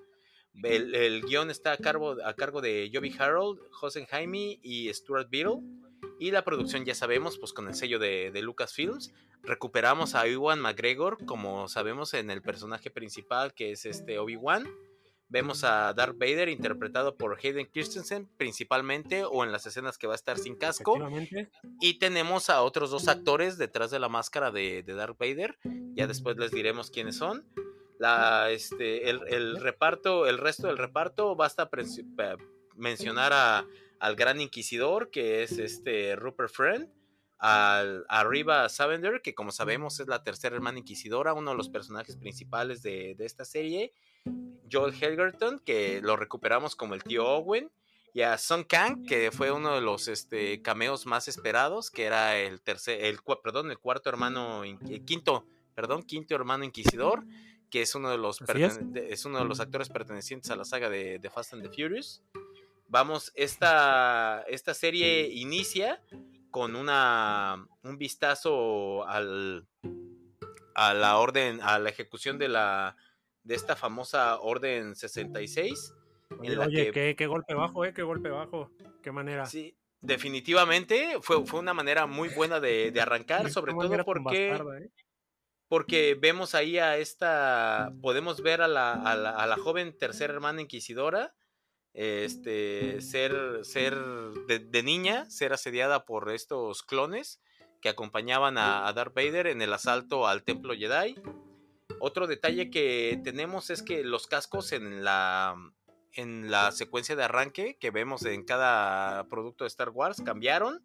El, guion está a cargo, a cargo de Joby Harold, José Jaime y Stuart Beetle. Y la producción ya sabemos, pues con el sello de, de Lucasfilms, recuperamos a Ewan McGregor, como sabemos en el personaje principal que es este Obi-Wan Vemos a Darth Vader interpretado por Hayden Christensen principalmente o en las escenas que va a estar sin casco. Y tenemos a otros dos actores detrás de la máscara de, Darth Vader. Ya después les diremos quiénes son. La, este, el, reparto, el resto del reparto basta mencionar a, al gran inquisidor que es este Rupert Friend. Al, arriba Savender, que como sabemos es la tercera hermana inquisidora, uno de los personajes principales de, de esta serie Joel Helgerton, que lo recuperamos como el tío Owen. y a Sun Kang, que fue uno de los este, cameos más esperados, que era el tercer, el, perdón, el cuarto hermano, el quinto, perdón, quinto hermano inquisidor, que es uno de los, es. uno de los actores pertenecientes a la saga de, Fast and the Furious. Vamos, esta, esta serie inicia con una, un vistazo al, a la orden, a la ejecución de la de esta famosa orden 66 Oye, qué, golpe bajo, ¿eh? Qué golpe bajo. Qué manera. Sí, definitivamente fue, fue una manera muy buena de, arrancar, <laughs> sobre todo porque... ¿eh? Porque vemos ahí a esta, podemos ver a la, a la, a la joven tercera hermana inquisidora, este, ser, ser de, niña, ser asediada por estos clones que acompañaban a, a, Darth Vader en el asalto al templo Jedi. Otro detalle que tenemos es que los cascos en la, en la secuencia de arranque que vemos en cada producto de Star Wars cambiaron.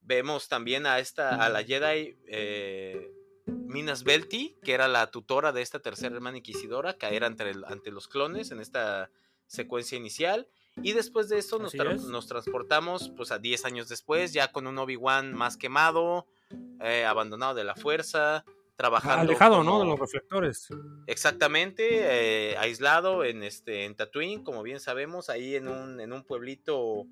Vemos también a esta, a la Jedi eh, Minas Belti, que era la tutora de esta tercera hermana inquisidora, caer ante, ante los clones en esta secuencia inicial. Y después de eso nos, nos, transportamos pues, a 10 años después, ya con un Obi-Wan más quemado, eh, abandonado de la fuerza, trabajando. Alejado, ¿no? De los reflectores. Exactamente, eh, aislado en, este, en Tatooine, como bien sabemos, ahí en un, en un pueblito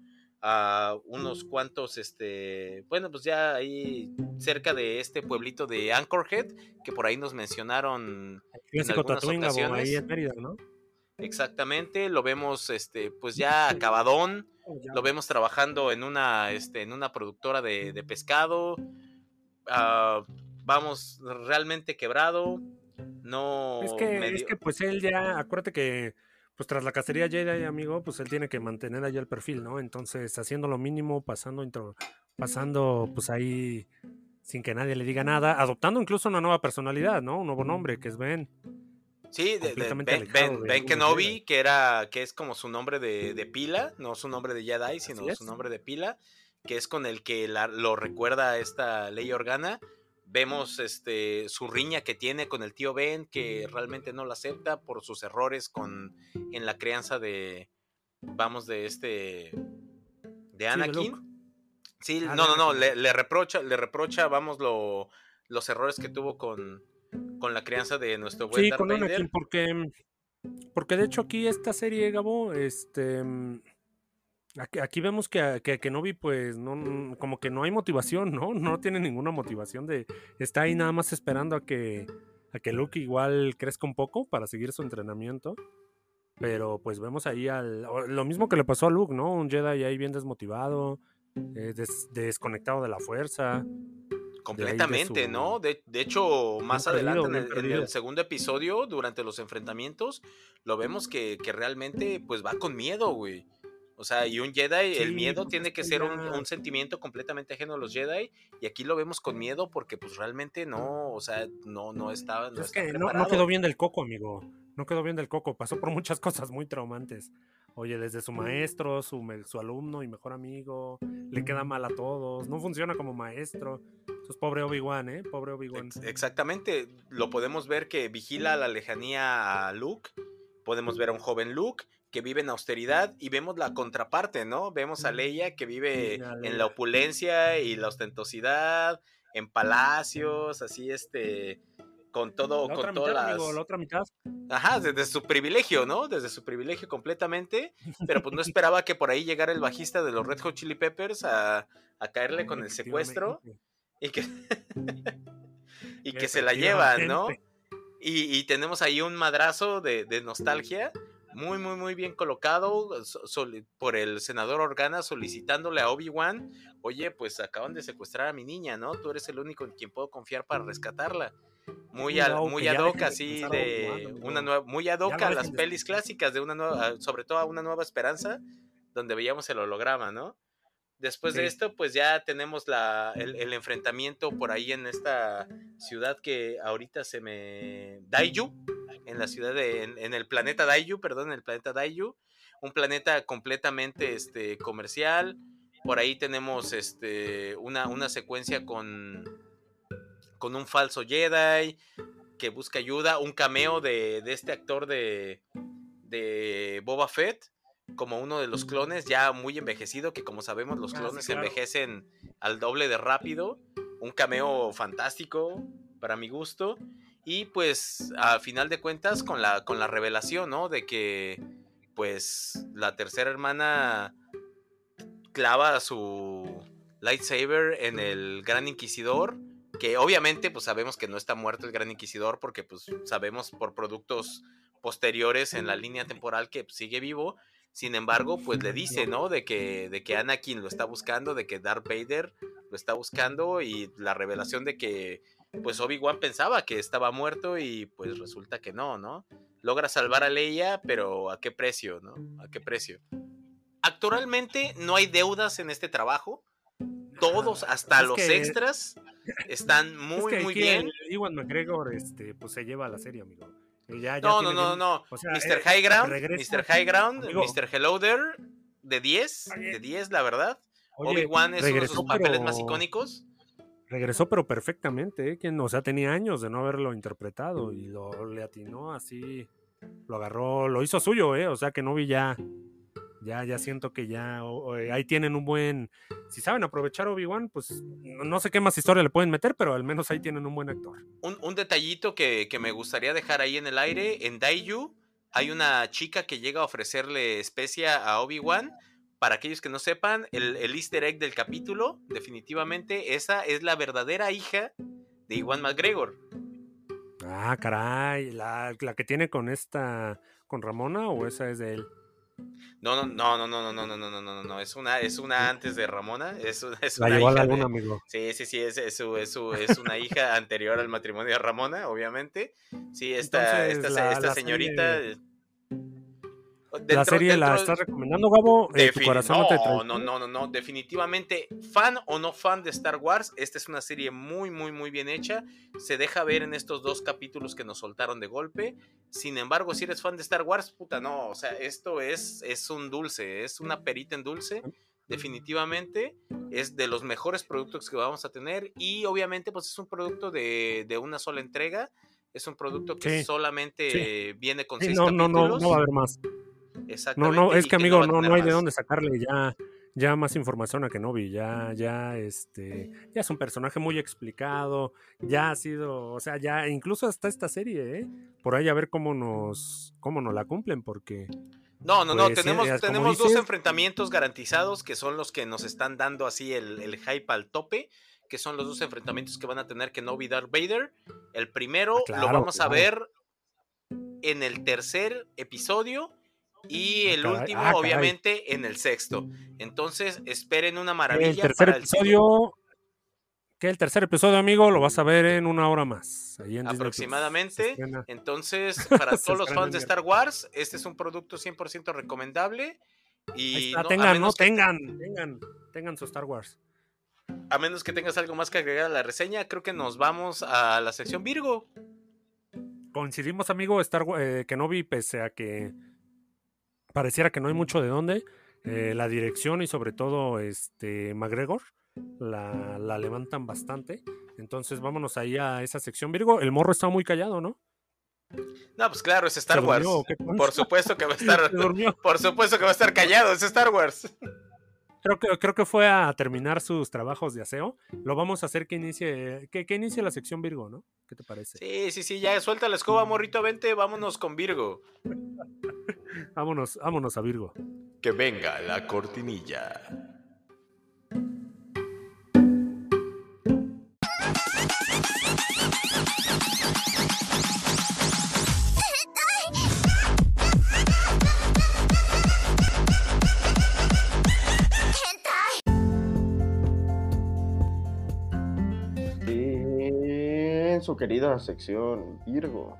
a unos cuantos, este, bueno, pues ya ahí cerca de este pueblito de Anchorhead, que por ahí nos mencionaron en algunas ocasiones. ¿no? Exactamente, lo vemos, este, pues ya acabadón, oh, lo vemos trabajando en una, este, en una productora de, pescado. Uh, vamos realmente quebrado. No. Es que, es que pues él ya, acuérdate que pues tras la cacería Jedi, amigo, pues él tiene que mantener ahí el perfil, ¿no? Entonces, haciendo lo mínimo, pasando, intro, pasando pues ahí sin que nadie le diga nada, adoptando incluso una nueva personalidad, ¿no? Un nuevo nombre, que es Ben. Sí, de, ben, Kenobi, que era, que es como su nombre de, pila, no su nombre de Jedi, sino su nombre de pila, que es con el que lo recuerda esta ley organa Vemos este, su riña que tiene con el tío Ben, que realmente no lo acepta por sus errores con, en la crianza de, vamos, de este, de Anakin. Sí, ah, no, no, no, le, reprocha, le reprocha, vamos, lo, los errores que tuvo con, con la crianza de nuestro buen Sí, con Anakin, porque, porque de hecho aquí esta serie, Gabo, este Aquí, vemos que, que, Kenobi, pues, no, como que no hay motivación, ¿no? <laughs> No tiene ninguna motivación de. Está ahí nada más esperando a que, a que Luke igual crezca un poco para seguir su entrenamiento. Pero pues vemos ahí al. Lo mismo que le pasó a Luke, ¿no? Un Jedi ahí bien desmotivado, eh, desconectado de la fuerza. Completamente, ¿no? De, hecho, más adelante en, el, segundo episodio, durante los enfrentamientos, lo vemos que, que realmente pues va con miedo, güey. O sea, y un Jedi, el miedo tiene que ser un, sentimiento completamente ajeno a los Jedi. Y aquí lo vemos con miedo porque pues realmente no, o sea, no, no estaba... No es que no, quedó bien del coco, amigo. No quedó bien del coco. Pasó por muchas <laughs> cosas muy traumantes. Oye, desde su maestro, su, su alumno y mejor amigo, le queda mal a todos, no funciona como maestro. Entonces, pobre Obi-Wan, ¿eh? Pobre Obi-Wan. Exactamente, lo podemos ver que vigila a la lejanía a Luke, podemos ver a un joven Luke que vive en austeridad y vemos la contraparte, ¿no? Vemos a Leia que vive en la opulencia y la ostentosidad, en palacios, así este, con todo, con todas las... la otra mitad. Ajá, desde su privilegio, ¿no? Desde su privilegio completamente, pero pues no <laughs> esperaba que por ahí llegara el bajista de los Red Hot Chili Peppers a, caerle con el secuestro y que, <laughs> y que se la llevan, ¿no? Y, tenemos ahí un madrazo de, de nostalgia muy, muy, muy bien colocado por el senador Organa solicitándole a Obi-Wan, oye, pues acaban de secuestrar a mi niña, ¿no? Tú eres el único en quien puedo confiar para rescatarla. Muy, muy ad hoc, así de una nueva, muy ad hoc a las pelis clásicas de una nueva, sobre todo a una nueva esperanza, donde veíamos el holograma, ¿no? Después de esto, pues ya tenemos la, el, enfrentamiento por ahí en esta ciudad que ahorita se me... Daiju, en la ciudad de... En, el planeta Daiju, perdón, en el planeta Daiju. Un planeta completamente este, comercial. Por ahí tenemos este, una, una secuencia con, con un falso Jedi que busca ayuda. Un cameo de, de este actor de, de Boba Fett como uno de los clones ya muy envejecido, que como sabemos los Ah, clones claro. envejecen al doble de rápido. Un cameo fantástico para mi gusto. Y pues a final de cuentas con la, con la revelación, ¿no? De que pues la tercera hermana clava su lightsaber en el Gran Inquisidor. Que obviamente pues sabemos que no está muerto el Gran Inquisidor porque pues sabemos por productos posteriores en la línea temporal que pues, sigue vivo. Sin embargo, pues le dice, ¿no? De que, de que Anakin lo está buscando, de que Darth Vader lo está buscando y la revelación de que pues Obi-Wan pensaba que estaba muerto y pues resulta que no, ¿no? Logra salvar a Leia, pero ¿a qué precio, no? ¿A qué precio? Actualmente no hay deudas en este trabajo. Todos, hasta Es los que- extras, <laughs> están Es muy, que muy bien. Iwan McGregor este, pues se lleva la serie, amigo. Y ya- ya No, no, no, no. o sea, Mr. eh, High Ground, Mr. High Ground, Amigo. Mr. Hello There, de 10, Oye. de 10, la verdad. Obi-Wan es uno de sus papeles más icónicos. Regresó, pero perfectamente, ¿eh? Quien, o sea, tenía años de no haberlo interpretado y lo le atinó así, lo agarró, lo hizo suyo, ¿eh? O sea, que no vi ya, ya, ya siento que ya, eh, ahí tienen un buen, si saben aprovechar Obi-Wan, pues no, no sé qué más historia le pueden meter, pero al menos ahí tienen un buen actor. Un, un detallito que, que me gustaría dejar ahí en el aire, en Daiju hay una chica que llega a ofrecerle especia a Obi-Wan. Para aquellos que no sepan, el, el easter egg del capítulo, definitivamente, esa es la verdadera hija de Iwan McGregor. Ah, caray, la, la que tiene con esta, con Ramona o esa es de él. No, no, no, no, no, no, no, no, no, no, no, no, es una, es una antes de Ramona, es, una- es La una a la hija de- luna, amigo. Sí, sí, sí, es, es, su- es, su- es una hija anterior al matrimonio de Ramona, obviamente. Sí, esta, Entonces, esta, la- esta la señorita... serie- la dentro- serie la estás recomendando, Gabo. Eh, tu corazón no, te no, no, no, no, no, definitivamente, fan o no fan de Star Wars, esta es una serie muy, muy, muy bien hecha. Se deja ver en estos dos capítulos que nos soltaron de golpe. Sin embargo, si eres fan de Star Wars, puta, no, o sea, esto es, es un dulce, es una perita en dulce. Definitivamente es de los mejores productos que vamos a tener y obviamente pues es un producto de, de una sola entrega. Es un producto que Sí, solamente viene con Sí, seis no, no, no, capítulos. no va a haber más. No, no, es que amigo, no, no hay de dónde sacarle ya, ya más información a Kenobi. Ya, ya, este, ya es un personaje muy explicado. Ya ha sido, o sea, ya incluso hasta esta serie, ¿eh? Por ahí a ver cómo nos, cómo nos la cumplen, porque No, no, no, Pues, sí, tenemos, tenemos dos enfrentamientos garantizados que son los que nos están dando así el, el hype al tope, que son los dos enfrentamientos que van a tener Kenobi y Darth Vader. El primero Ah, claro, lo vamos a ver en el tercer episodio y el caray, último, ah, obviamente, en el sexto. Entonces, esperen una el maravilla. tercer para el episodio, que el tercer episodio, amigo, lo vas a ver en una hora más. ahí en. Aproximadamente. Entonces, <laughs> para todos los fans el de Star Wars, este es un producto 100% recomendable. Y está, no- tengan, no, que- tengan, tengan, tengan su Star Wars. A menos que tengas algo más que agregar a la reseña, creo que nos vamos a la sección Virgo. Coincidimos, amigo, Star eh, Kenobi, pese a que pareciera que no hay mucho de dónde, eh, la dirección y sobre todo este McGregor la, la levantan bastante. Entonces vámonos ahí a esa sección, Virgo. El morro está muy callado, ¿no? No, pues claro, es ¿Se Star Wars. durmió? Por supuesto que va a <laughs> estar. Por supuesto que va a estar callado, es Star Wars. Creo que, creo que fue a terminar sus trabajos de aseo. Lo vamos a hacer que inicie, que, que inicie la sección Virgo, ¿no? ¿Qué te parece? Sí, sí, sí, ya suelta la escoba, morrito, vente, vámonos con Virgo. <laughs> Vámonos, vámonos a Virgo. Que venga la cortinilla. En su querida sección Virgo.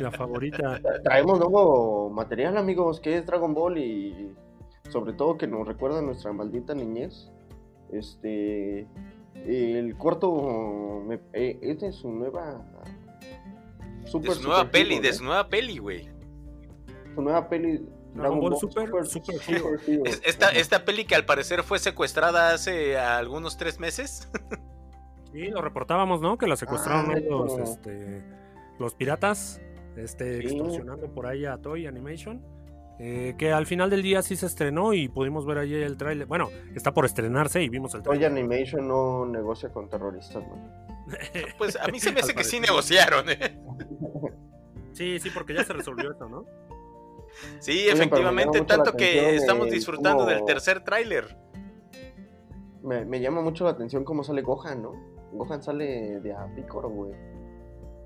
La favorita. <laughs> Traemos nuevo material, amigos, que es Dragon Ball y sobre todo que nos recuerda nuestra maldita niñez. Este, el corto me- eh, es de su nueva De super, su nueva super peli, hero, de su nueva peli, güey. Su nueva peli Dragon Ball Super, Super Hero. Hero. Es- Esta, esta peli que al parecer fue secuestrada hace algunos tres meses. <laughs> Sí, lo reportábamos, ¿no? Que la secuestraron Ah, los, este, los piratas, este, Sí. extorsionando por ahí a Toy Animation. Eh, que al final del día sí se estrenó y pudimos ver allí el tráiler. Bueno, está por estrenarse y vimos el Toy tráiler. Animation no negocia con terroristas, ¿no? <laughs> Pues a mí se me hace que sí negociaron, ¿eh? Sí, sí, porque ya se resolvió eso, ¿no? Sí, Oye, efectivamente, tanto que estamos eh, disfrutando cómo- del tercer tráiler. Me, me llama mucho la atención cómo sale Gohan, ¿no? Gohan sale de a Picoro, güey.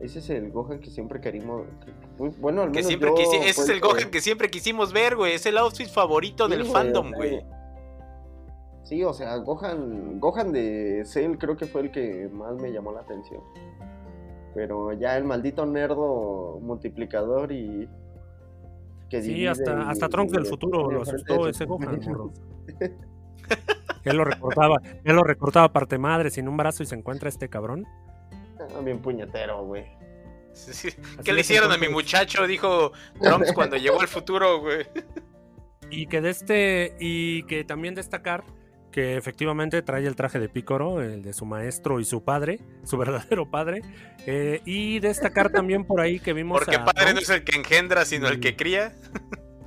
Ese es el Gohan que siempre querimos. que- pues, bueno, al Que menos siempre yo quisi- ese es el Gohan que siempre quisimos ver, güey. Es el outfit favorito Sí, del güey, fandom, güey. Sí, o sea, Gohan, Gohan de Cell creo que fue el que más me llamó la atención. Pero ya el maldito nerdo multiplicador y... que Sí, hasta, y- hasta Trunks del futuro lo asustó ese Gohan. <laughs> <laughs> Él lo recortaba, él lo recortaba parte madre sin un brazo y se encuentra este cabrón. Ah, Bien puñetero, güey. Sí, sí. Así ¿Qué le hicieron a mi muchacho? Dijo Trunks cuando llegó al futuro, güey. Y que de este, y que también destacar que efectivamente trae el traje de Pícoro, el de su maestro y su padre, su verdadero padre. eh, y destacar también por ahí que vimos Porque a padre no es el que engendra, sino el que cría.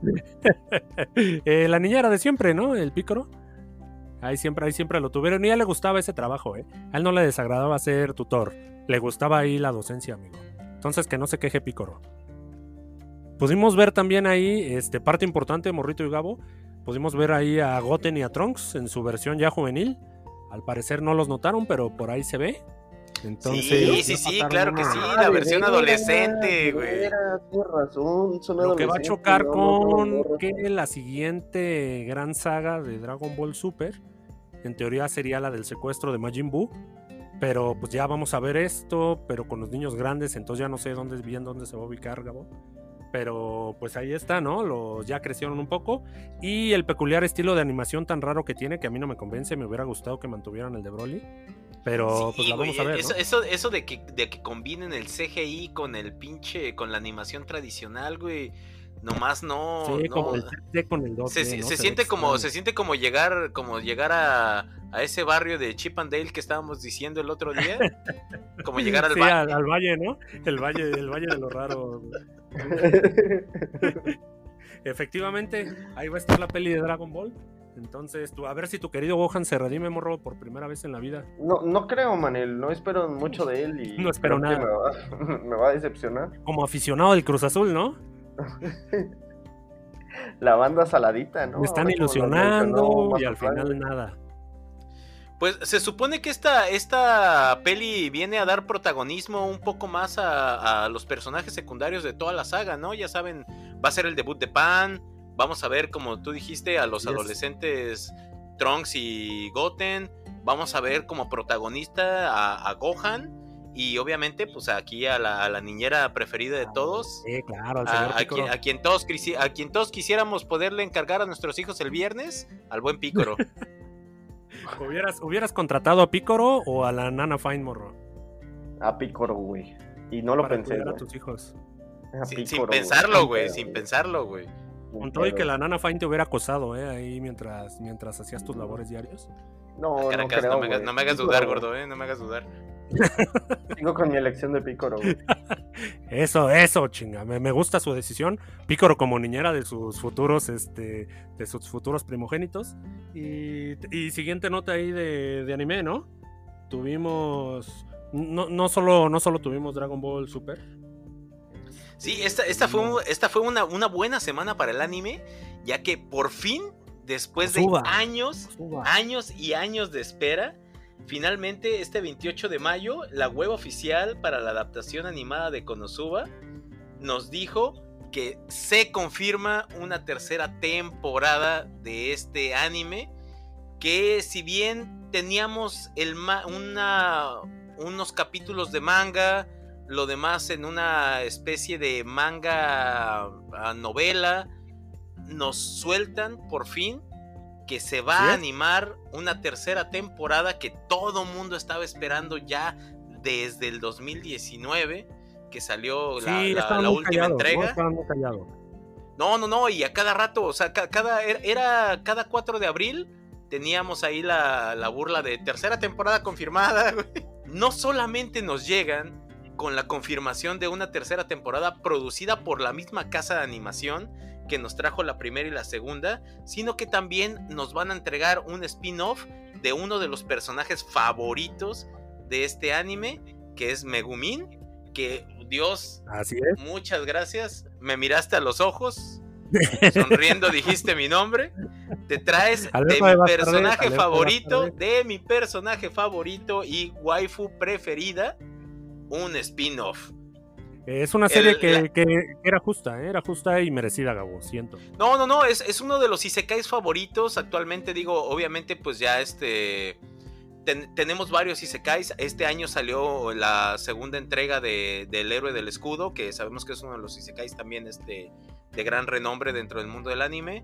<laughs> eh, la niñera de siempre, ¿no? El Pícoro. Ahí siempre, ahí siempre lo tuvieron. Y a él le gustaba ese trabajo, ¿eh? A él no le desagradaba ser tutor. Le gustaba ahí la docencia, amigo. Entonces que no se queje Pícoro. Pudimos ver también ahí, este, parte importante, Morrito y Gabo. Pudimos ver ahí a Goten y a Trunks en su versión ya juvenil. Al parecer no los notaron, pero por ahí se ve. Entonces, Sí, sí, sí, claro que sí. La versión adolescente, güey. razón, son Lo que va a chocar no, no, no, con no, que la siguiente gran saga de Dragon Ball Super, en teoría sería la del secuestro de Majin Buu, pero pues ya vamos a ver esto, pero con los niños grandes, entonces ya no sé dónde bien dónde se va a ubicar Gabo. Pero pues ahí está, ¿no? Los ya crecieron un poco y el peculiar estilo de animación tan raro que tiene que a mí no me convence, me hubiera gustado que mantuvieran el de Broly, pero Sí, pues la vamos a ver, ¿no? eso, eso, de que, de que combinen el CGI con el pinche, con la animación tradicional, güey. Nomás no. Sí, no. como el 3D con el 2D, se, se- ¿no? se ve siente como extraño. se siente como llegar como llegar a, a ese barrio de Chip and Dale que estábamos diciendo el otro día como llegar al Sí, barrio al, al valle, ¿no? <laughs> El valle, el valle de lo raro. <laughs> Efectivamente, ahí va a estar la peli de Dragon Ball. Entonces, tú, a ver si tu querido Gohan se redime, morro, por primera vez en la vida. No, no creo, Manel, no espero mucho de él y <laughs> No espero nada. Me va, <laughs> me va a decepcionar. Como aficionado del Cruz Azul, ¿no? <laughs> La banda saladita, ¿no? Me están ilusionando y al final nada. pues se supone que esta esta peli viene a dar protagonismo un poco más a, a los personajes secundarios de toda la saga no ya saben va a ser el debut de Pan vamos a ver como tú dijiste a los Yes. adolescentes Trunks y Goten vamos a ver como protagonista a, a Gohan y obviamente pues aquí a la, a la niñera preferida de todos Sí, claro, al señor a, quien, a quien todos quisi- a quien todos quisiéramos poderle encargar a nuestros hijos el viernes, al buen Pícoro. <laughs> ¿Hubieras, ¿Hubieras contratado a Pícoro o a la nana Fine, morro? A Picoro, güey. Y no lo para pensé, a tus hijos. A sin, Picoro, sin güey. pensarlo, güey, sin pensarlo, güey. Con todo y que la nana Fine te hubiera acosado, ¿eh? Ahí mientras, mientras hacías tus labores diarios. No, no, creo, no, me hagas, güey. no me hagas Picoro, dudar, gordo, eh, no me hagas dudar. <laughs> Sigo con mi elección de Picoro, güey. <laughs> Eso, eso, chinga. Me, me gusta su decisión. Pícoro como niñera de sus futuros, este, de sus futuros primogénitos. Y, y siguiente nota ahí de, de anime, ¿no? Tuvimos. No, no, solo, no solo tuvimos Dragon Ball Super. Sí, esta, esta fue, esta fue una, una buena semana para el anime, ya que por fin, después de Suba. años, años y años de espera, finalmente este 28 de mayo, la web oficial para la adaptación animada de Konosuba nos dijo que se confirma una tercera temporada de este anime, que si bien teníamos el ma- una, unos capítulos de manga, lo demás en una especie de manga ah, novela, nos sueltan por fin que se va ¿Sí a animar una tercera temporada que todo mundo estaba esperando ya desde el 2019 que salió la, Sí, la- estaban la muy última entrega. No, no, no, y a cada rato, o sea, ca- cada, era, era cada 4 de abril teníamos ahí la, la burla de tercera temporada confirmada. <laughs> No solamente nos llegan con la confirmación de una tercera temporada producida por la misma casa de animación que nos trajo la primera y la segunda, sino que también nos van a entregar un spin-off de uno de los personajes favoritos de este anime, que es Megumin, que Dios, Así es. muchas gracias, me miraste a los ojos, sonriendo <laughs> dijiste mi nombre, te traes de mi personaje favorito, de mi personaje favorito y waifu preferida, un spin-off. Es una serie El- que, la- que era justa, ¿eh? era justa y merecida, Gabo, siento. No, no, no, es, es uno de los isekais favoritos. Actualmente, digo, obviamente, pues ya este. ten- tenemos varios isekais. Este año salió la segunda entrega de, del héroe del escudo, que sabemos que es uno de los isekais también este, de gran renombre dentro del mundo del anime.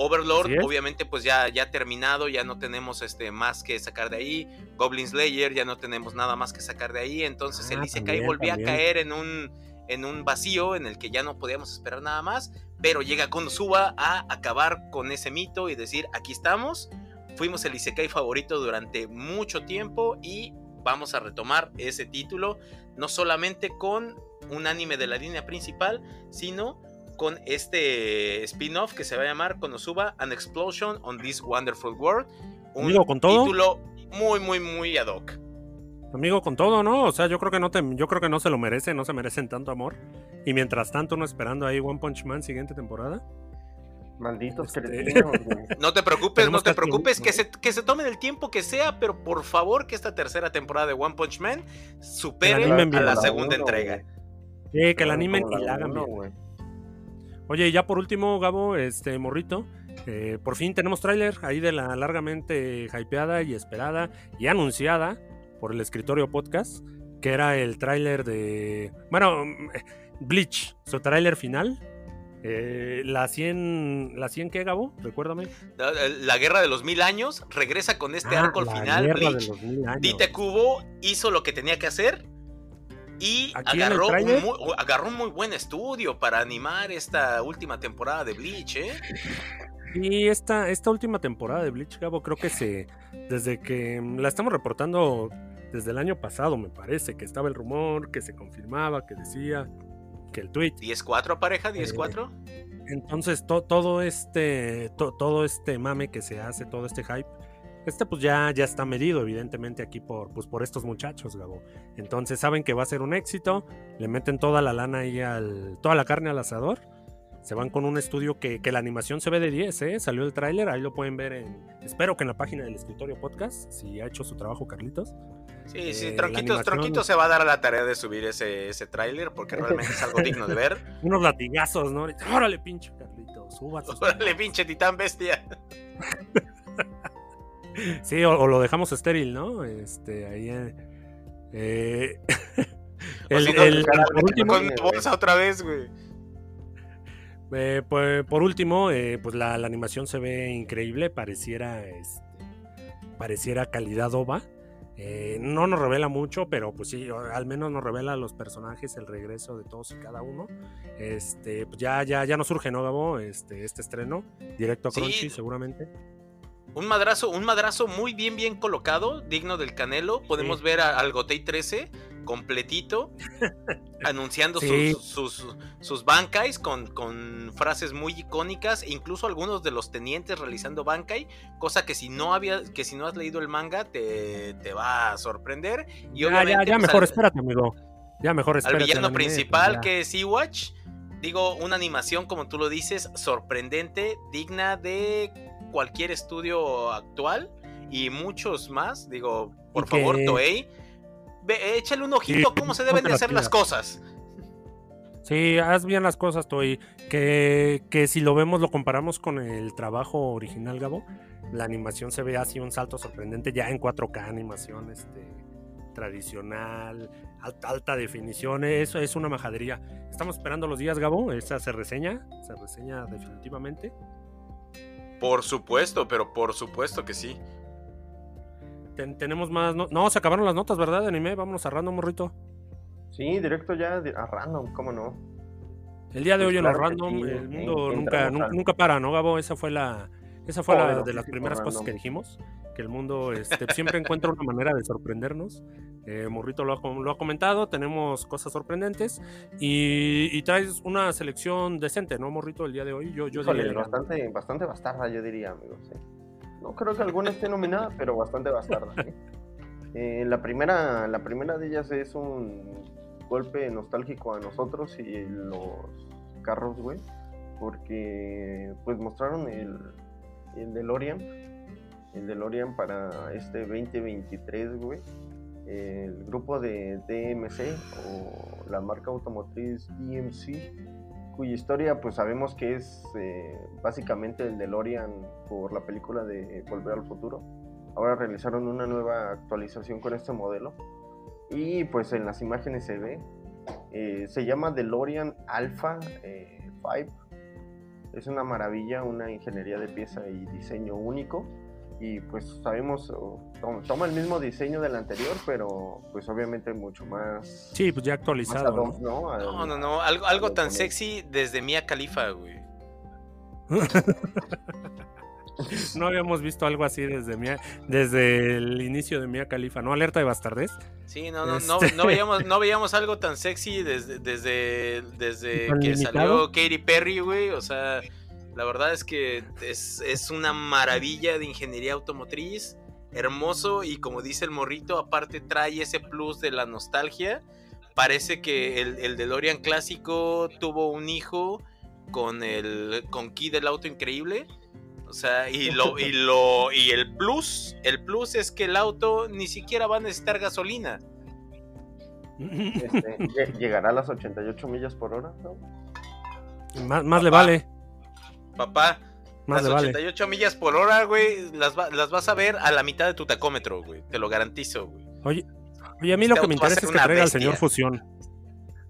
Overlord, obviamente, pues ya, ya terminado, ya no tenemos este, más que sacar de ahí. Goblin Slayer, ya no tenemos nada más que sacar de ahí. Entonces el Ah, Isekai también, volvía también. a caer en un, en un vacío en el que ya no podíamos esperar nada más. Pero llega Konosuba a acabar con ese mito y decir: aquí estamos. Fuimos el Isekai favorito durante mucho tiempo y vamos a retomar ese título. No solamente con un anime de la línea principal, sino con este spin-off que se va a llamar Konosuba An Explosion on This Wonderful World. Un Amigo, ¿con todo? título muy, muy, muy ad hoc. Amigo, con todo, ¿no? O sea, yo creo que no te, yo creo que no se lo merece, no se merecen tanto amor. Y mientras tanto, uno esperando ahí One Punch Man siguiente temporada. Malditos Este-. <laughs> No te preocupes, no te preocupes, que se, que se tomen el tiempo que sea, pero por favor que esta tercera temporada de One Punch Man supere la a la segunda uno, entrega. Sí, que la animen y la hagan uno, bien. güey. Oye, y ya por último, Gabo, este morrito, eh, por fin tenemos tráiler ahí de la largamente hypeada y esperada y anunciada por el escritorio podcast, que era el tráiler de, bueno, mm, Bleach, su tráiler final. Eh, la 100, ¿la 100 qué, Gabo? Recuérdame. La, la guerra de los mil años regresa con este Ah, arco al final. Bleach. Dite Kubo hizo lo que tenía que hacer y agarró un, muy, agarró un muy buen estudio para animar esta última temporada de Bleach, ¿eh? Y esta, esta última temporada de Bleach, Gabo, creo que se. Desde que mm, la estamos reportando desde el año pasado, me parece, que estaba el rumor, que se confirmaba, que decía, que el tweet. 10-4 pareja, 10-4. Entonces, to- todo este. to- todo este mame que se hace, todo este hype. Este pues ya, ya está medido, evidentemente, aquí por, pues, por estos muchachos, Gabo. Entonces saben que va a ser un éxito. Le meten toda la lana ahí al. toda la carne al asador. Se van con un estudio que, que la animación se ve de 10, ¿eh? Salió el tráiler, ahí lo pueden ver en... Espero que en la página del escritorio podcast, si ha hecho su trajo Carlitos. Sí, sí, Eh, Tronquitos, Tronquitos se va a dar a la tarea de subir ese, ese tráiler porque realmente es algo digno de ver. <laughs> Unos latigazos, ¿no? Órale, pinche Carlitos, súbase. <laughs> Órale, pinche titán bestia. <laughs> Sí, o, o lo dejamos estéril, ¿no? Este, ahí... eh, el- si no, el- cara, por último, Con tu bolsa otra vez, güey. Eh, pues, por último, eh, pues la, la animación se ve increíble, pareciera, este, pareciera calidad OVA. Eh, no nos revela mucho, pero pues sí, al menos nos revela a los personajes, el regreso de todos y cada uno. Este, pues ya, ya, ya nos surge, ¿no, Gabo? Este, este estreno, directo a Sí. Crunchy, seguramente. Un madrazo, un madrazo muy bien, bien colocado, digno del Canelo. Podemos Sí. ver a- al Gotei 13 completito, <laughs> anunciando Sí. sus, sus, con, con frases muy icónicas, incluso algunos de los tenientes realizando bankai, cosa que si no había, que si no has leído el manga te, te va a sorprender. Y ya, obviamente, ya, ya pues, mejor al- espérate, amigo. Ya mejor espérate. villano al anime, principal ya. que es Sea-Watch. Digo, una animación, como tú lo dices, sorprendente, digna de cualquier estudio actual y muchos más. Digo, por favor, Toei, ve, échale un ojito cómo se deben de hacer las las cosas. Sí, haz bien las cosas, Toy. Que, que si lo vemos, lo comparamos con el trabajo original, Gabo. La animación se ve así un salto sorprendente, ya en 4K, animación este, tradicional, alta, alta definición. Eso es una majadería. Estamos esperando los días, Gabo. Esa se reseña, se reseña definitivamente. Por supuesto, pero por supuesto que sí. Ten- tenemos más. No, no, se acabaron las notas, ¿verdad? De anime. Vámonos a random, morrito. Sí, directo ya a random, ¿cómo no? El día de Pues hoy en claro los que random, sí, el mundo en- nunca, nunca, nunca para, ¿no, Gabo? Esa fue la. Esa fue la, de las primeras cosas que dijimos, que el mundo este, siempre encuentra una manera de sorprendernos. Eh, Morrito lo ha, lo ha comentado, tenemos cosas sorprendentes y, y traes una selección decente, ¿no, Morrito, el día de hoy? Yo, yo Híjole, diría- bastante, bastante bastarda, yo diría, amigos. No creo que alguna esté nominada, pero bastante bastarda. ¿sí? Eh, la, primera, la primera de ellas es un golpe nostálgico a nosotros y los carros, güey. Porque pues mostraron el, el DeLorean. El DeLorean para este 2023, güey. El grupo de DMC o la marca automotriz DMC cuya historia pues sabemos que es eh, básicamente el DeLorean por la película de Volver al Futuro. Ahora realizaron una nueva actualización con este modelo y pues en las imágenes se ve. eh, se llama DeLorean Alpha eh, 5. Es una maravilla, una ingeniería de pieza y diseño único. Y pues sabemos, toma el mismo diseño del anterior, pero pues obviamente mucho más... Sí, pues ya actualizado. ad ¿no? ¿no? No, no, no. Algo, algo tan sexy desde Mia Khalifa, güey. <laughs> <laughs> No habíamos visto algo así desde, Mia- desde el inicio de Mia Califa, ¿no? Alerta de bastardez. Sí, no, no, no, Este- no <laughs> veíamos, no veíamos algo tan sexy desde, desde, desde ¿Tan que limitado? salió Katy Perry, güey. O sea, la verdad es que es, es una maravilla de ingeniería automotriz, hermoso y como dice el morrito, aparte trae ese plus de la nostalgia. Parece que el, el DeLorean clásico tuvo un hijo con el con Key del auto increíble. O sea, y lo, y lo, y el plus, el plus es que el auto ni siquiera va a necesitar gasolina. Este, lle- llegará a las 88 millas por hora, ¿no? más, más le vale, Papá, más las le vale. 88 millas por hora, güey, las, va- las vas a ver a la mitad de tu tacómetro, güey. Te lo garantizo, güey. Oye, oye, a mí lo Este que me interesa es que traiga al señor Fusión.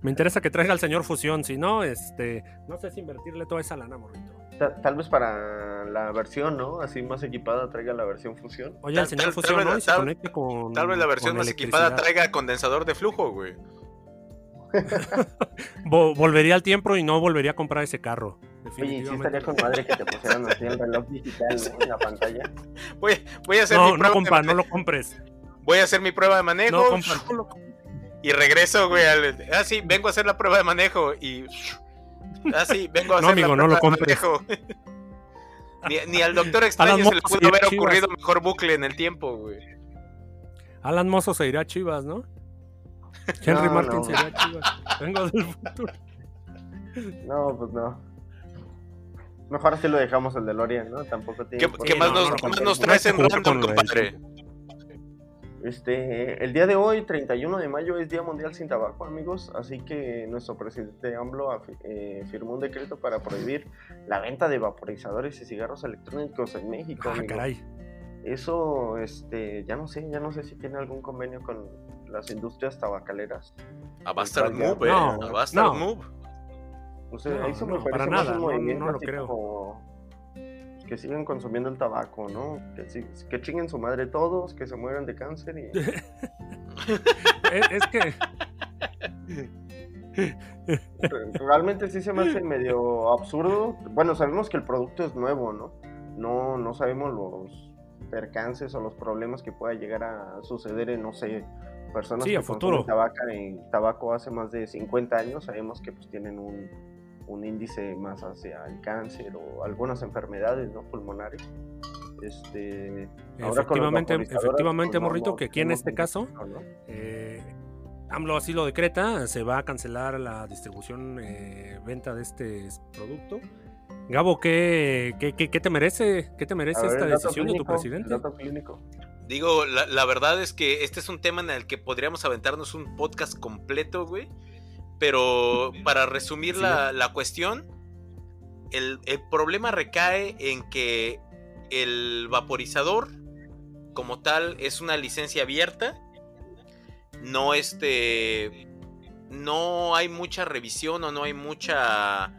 Me interesa que traiga al señor Fusión, si no, este, no sé si invertirle toda esa lana, morrito. Ta- Tal vez para la versión, ¿no? Así más equipada traiga la versión fusión. Oye, Tal- el señor tal- tal Fusión, vez ¿no? Y se tal- conecte con. Tal vez la versión más equipada traiga condensador de flujo, güey. <laughs> Vo- volvería al tiempo y no volvería a comprar ese carro. Oye, y sí estaría con madre que te pusieran así el reloj digital ¿no? en la pantalla. <laughs> Voy, voy a hacer mi No, prueba no, de compa, no lo compres. Voy a hacer mi prueba de manejo No, compa, no lo y regreso, güey. al- Ah, sí, vengo a hacer la prueba de manejo y. Ah, sí, vengo a No, hacer amigo, la no lo de compres. <laughs> Ni, ni al doctor extraño Alan se le pudo haber Chivas. ocurrido mejor bucle en el tiempo, güey. Alan Mozo se irá a Chivas, ¿no? Henry No, Martin no. se irá a Chivas. Vengo del futuro. No, pues no. Mejor así lo dejamos el DeLorean, ¿no? Tampoco tiene ¿Qué, por qué qué más, no, nos, no qué más nos No traes en random, de- compadre? Este, el día de hoy, 31 de mayo, es Día Mundial sin Tabaco, amigos. Así que nuestro presidente AMLO eh, firmó un decreto para prohibir la venta de vaporizadores y cigarros electrónicos en México. Ah, caray. Eso, este, ya no sé, ya no sé si tiene algún convenio con las industrias tabacaleras. A Bastard Igual ya- Move, eh. No, a Bastard no. Move. O sea, No, eso me no, parece para más nada, un no- movimiento no lo creo. como que sigan consumiendo el tabaco, ¿no? Que, que chinguen su madre todos, que se mueran de cáncer y... <laughs> Es, es que. Realmente sí se me hace medio absurdo. Bueno, sabemos que el producto es nuevo, ¿no? No, no sabemos los percances o los problemas que pueda llegar a suceder en, no sé, personas Sí, que a futuro. tabaco, en, tabaco hace más de 50 años. Sabemos que pues tienen un, un índice más hacia el cáncer o algunas enfermedades ¿no? pulmonares. Este, ahora Efectivamente, vaporizadoras, efectivamente, pues, Morrito, no que aquí en este caso, ¿no? eh, AMLO así lo decreta, se va a cancelar la distribución, eh, venta de este producto. Gabo, ¿qué, qué, qué- qué te merece? ¿Qué te merece ver, esta decisión de tu el presidente? dato clínico. Digo, la, la verdad es que este es un tema en el que podríamos aventarnos un podcast completo, güey. Pero para resumir la, la cuestión, el, el problema recae en que el vaporizador, como tal, es una licencia abierta. No este. No hay mucha revisión o no hay mucha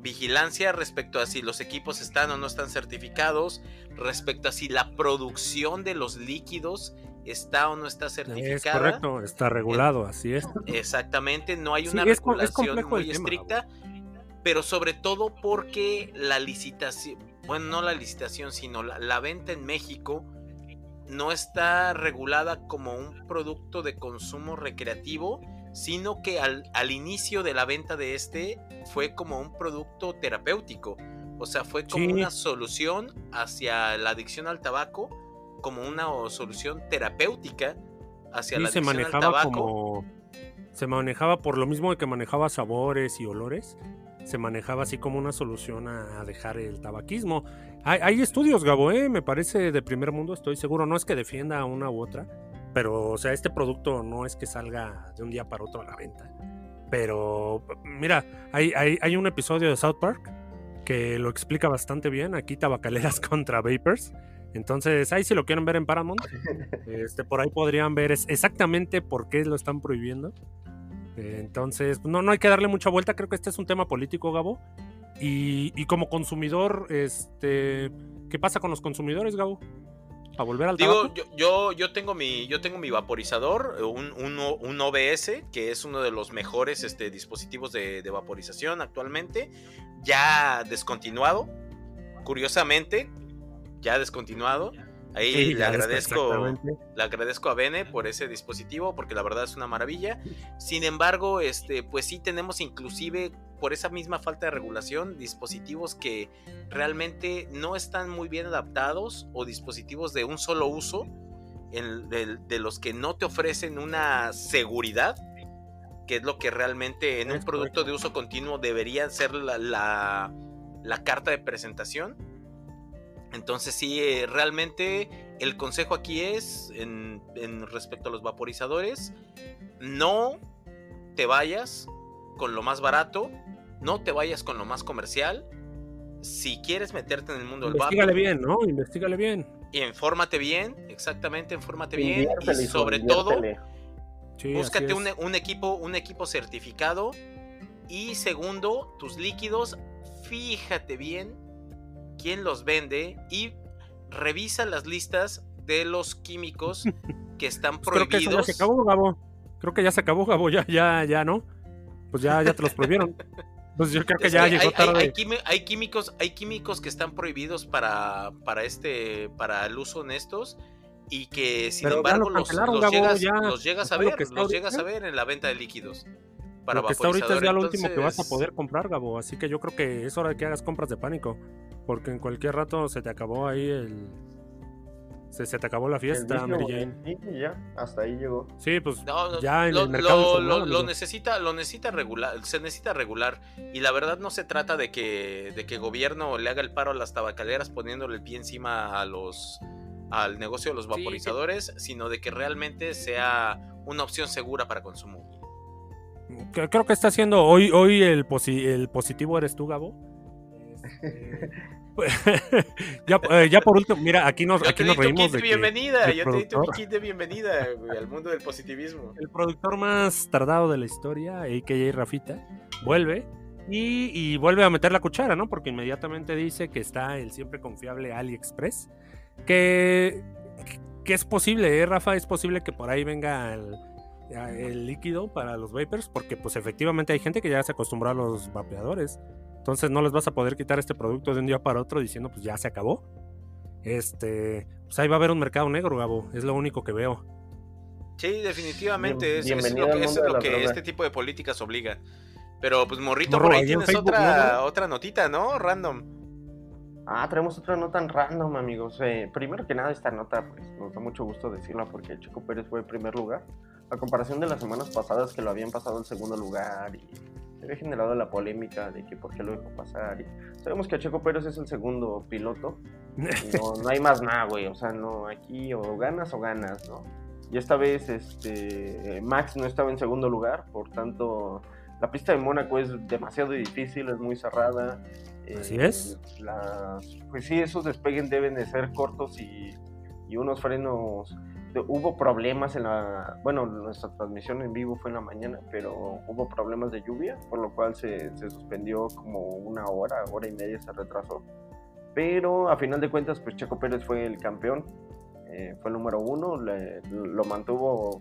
vigilancia respecto a si los equipos están o no están certificados, respecto a si la producción de los líquidos está o no está Es certificada. correcto, está regulado, así es. Exactamente, no hay una es es regulación muy tema, estricta, pero sobre todo porque la licitación, bueno, no la licitación, sino la, venta en México no está regulada como un producto de consumo recreativo, sino que al, al, inicio de la venta de este fue como un producto terapéutico. O sea, fue como una solución hacia la adicción al tabaco, como una solución terapéutica hacia la adicción al tabaco. se manejaba por lo mismo de que manejaba sabores y olores se manejaba así como una solución a, dejar el tabaquismo. Hay, estudios, Gabo, ¿eh? me parece de primer mundo, estoy seguro, no es que defienda una u otra, pero o sea, este producto no es que salga de un día para otro a la venta. Pero mira, hay, hay, un episodio de South Park que lo explica bastante bien, aquí tabacaleras <laughs> contra vapers. Entonces, ahí si lo quieren ver en Paramount, este, por ahí podrían ver exactamente por qué lo están prohibiendo. Entonces, no, no hay que darle mucha vuelta. Creo que este es un tema político, Gabo. Y, como consumidor, este, ¿qué pasa con los consumidores, Gabo? A volver al Digo, yo, yo, tengo mi, yo tengo mi vaporizador, un, un, OBS, que es uno de los mejores este, dispositivos de, de vaporización actualmente, ya descontinuado. Curiosamente, ya descontinuado. Ahí le agradezco, le agradezco a Bene por ese dispositivo, porque la verdad es una maravilla. Sin embargo, este, pues sí tenemos inclusive por esa misma falta de regulación dispositivos que realmente no están muy bien adaptados o dispositivos de un solo uso, de, los que no te ofrecen una seguridad, que es lo que realmente en un producto de uso continuo debería ser la, la carta de presentación entonces sí, eh, realmente el consejo aquí es, en, respecto a los vaporizadores, no te vayas con lo más barato, no te vayas con lo más comercial. Si quieres meterte en el mundo del vapor... Investígale bien, ¿no? Investígale bien. Y infórmate bien, exactamente, infórmate bien. Y sobre todo, búscate un, un, equipo, un equipo certificado. Y segundo, tus líquidos, fíjate bien quién los vende y revisa las listas de los químicos <laughs> que están prohibidos. Creo que ya se acabó, Gabo. Creo que ya se acabó, Gabo. Ya, ya, ya, ¿no? Pues ya, ya te los prohibieron. Pues yo creo que ya llegó tarde. Hay, químicos, hay químicos que están prohibidos para, para este, para el uso en estos y que sin embargo los, llegas, los, llegas, a ver, los llegas a ver en la venta de líquidos. Para lo que está ahorita es ya lo último que vas a poder comprar, Gabo. Así que yo creo que es hora de que hagas compras de pánico. Porque en cualquier rato se te acabó ahí el. Se, te acabó la fiesta, Mary Jane. Sí, ya, hasta ahí llegó. Sí, pues ya en el mercado. Lo, necesita, lo necesita regular, se necesita regular. Y la verdad no se trata de que, de que gobierno le haga el paro a las tabacaleras poniéndole el pie encima a los al negocio de los vaporizadores, sino de que realmente sea una opción segura para consumo. Creo que está haciendo hoy, hoy el, el positivo eres tú, Gabo. <laughs> Este, <laughs> eh, ya, por último, mira, aquí nos, aquí nos reímos de bienvenida, yo te di kit de bienvenida al mundo del positivismo. El productor más tardado de la historia, a.k.a. Rafita, vuelve y, vuelve a meter la cuchara, ¿no? Porque inmediatamente dice que está el siempre confiable AliExpress, que, que es posible, ¿eh, Rafa? Es posible que por ahí venga el, el líquido para los vapers, porque pues efectivamente hay gente que ya se acostumbró a los vapeadores. Entonces no les vas a poder quitar este producto de un día para otro diciendo pues ya se acabó. Este, pues ahí va a haber un mercado negro, Gabo, es lo único que veo. Sí, definitivamente, es, lo que, este tipo de políticas obliga. Pero pues Morrito, por ahí tienes otra, otra notita, ¿no? Random. Ah, traemos otra nota en random, amigos. Eh, primero que nada, esta nota, pues nos da mucho gusto decirla porque Chico Pérez fue en primer lugar. A comparación de las semanas pasadas que lo habían pasado en segundo lugar y había generado la polémica de que por qué lo dejó pasar. Y sabemos que Checo Pérez es el segundo piloto. no, hay más nada, güey. O sea, no, aquí o ganas o ganas, ¿no? Y esta vez este, Max no estaba en segundo lugar, por tanto, la pista de Mónaco es demasiado difícil, es muy cerrada. Así es. Eh, pues sí, esos despegues deben de ser cortos y, y unos frenos hubo problemas en la, bueno, nuestra transmisión en vivo fue en la mañana, pero hubo problemas de lluvia, por lo cual se, suspendió como una hora, hora y media se retrasó. Pero a final de cuentas, pues Checo Pérez fue el campeón, eh, fue el número uno, lo mantuvo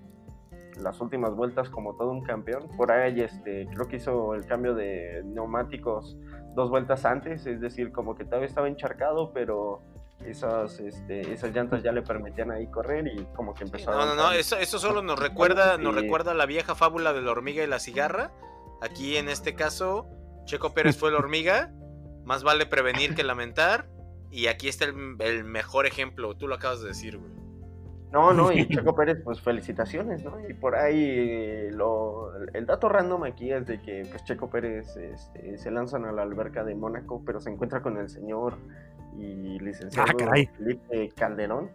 las últimas vueltas como todo un campeón. Por ahí este, creo que hizo el cambio de neumáticos dos vueltas antes, es decir, como que todavía estaba encharcado, pero esas, este, esas llantas ya le permitían ahí correr y como que empezó No, no, no, eso, eso solo nos recuerda, nos recuerda la vieja fábula de la hormiga y la cigarra. Aquí en este caso, Checo Pérez fue la <laughs> hormiga, más vale prevenir que lamentar. Y aquí está el, el mejor ejemplo, tú lo acabas de decir, güey. No, no, y <laughs> Checo Pérez, pues felicitaciones, ¿no? Y por ahí eh, lo, el dato random aquí es de que pues, Checo Pérez este, se lanzan a la alberca de Mónaco, pero se encuentra con el señor y licenciado Ah, caray. Felipe Calderón.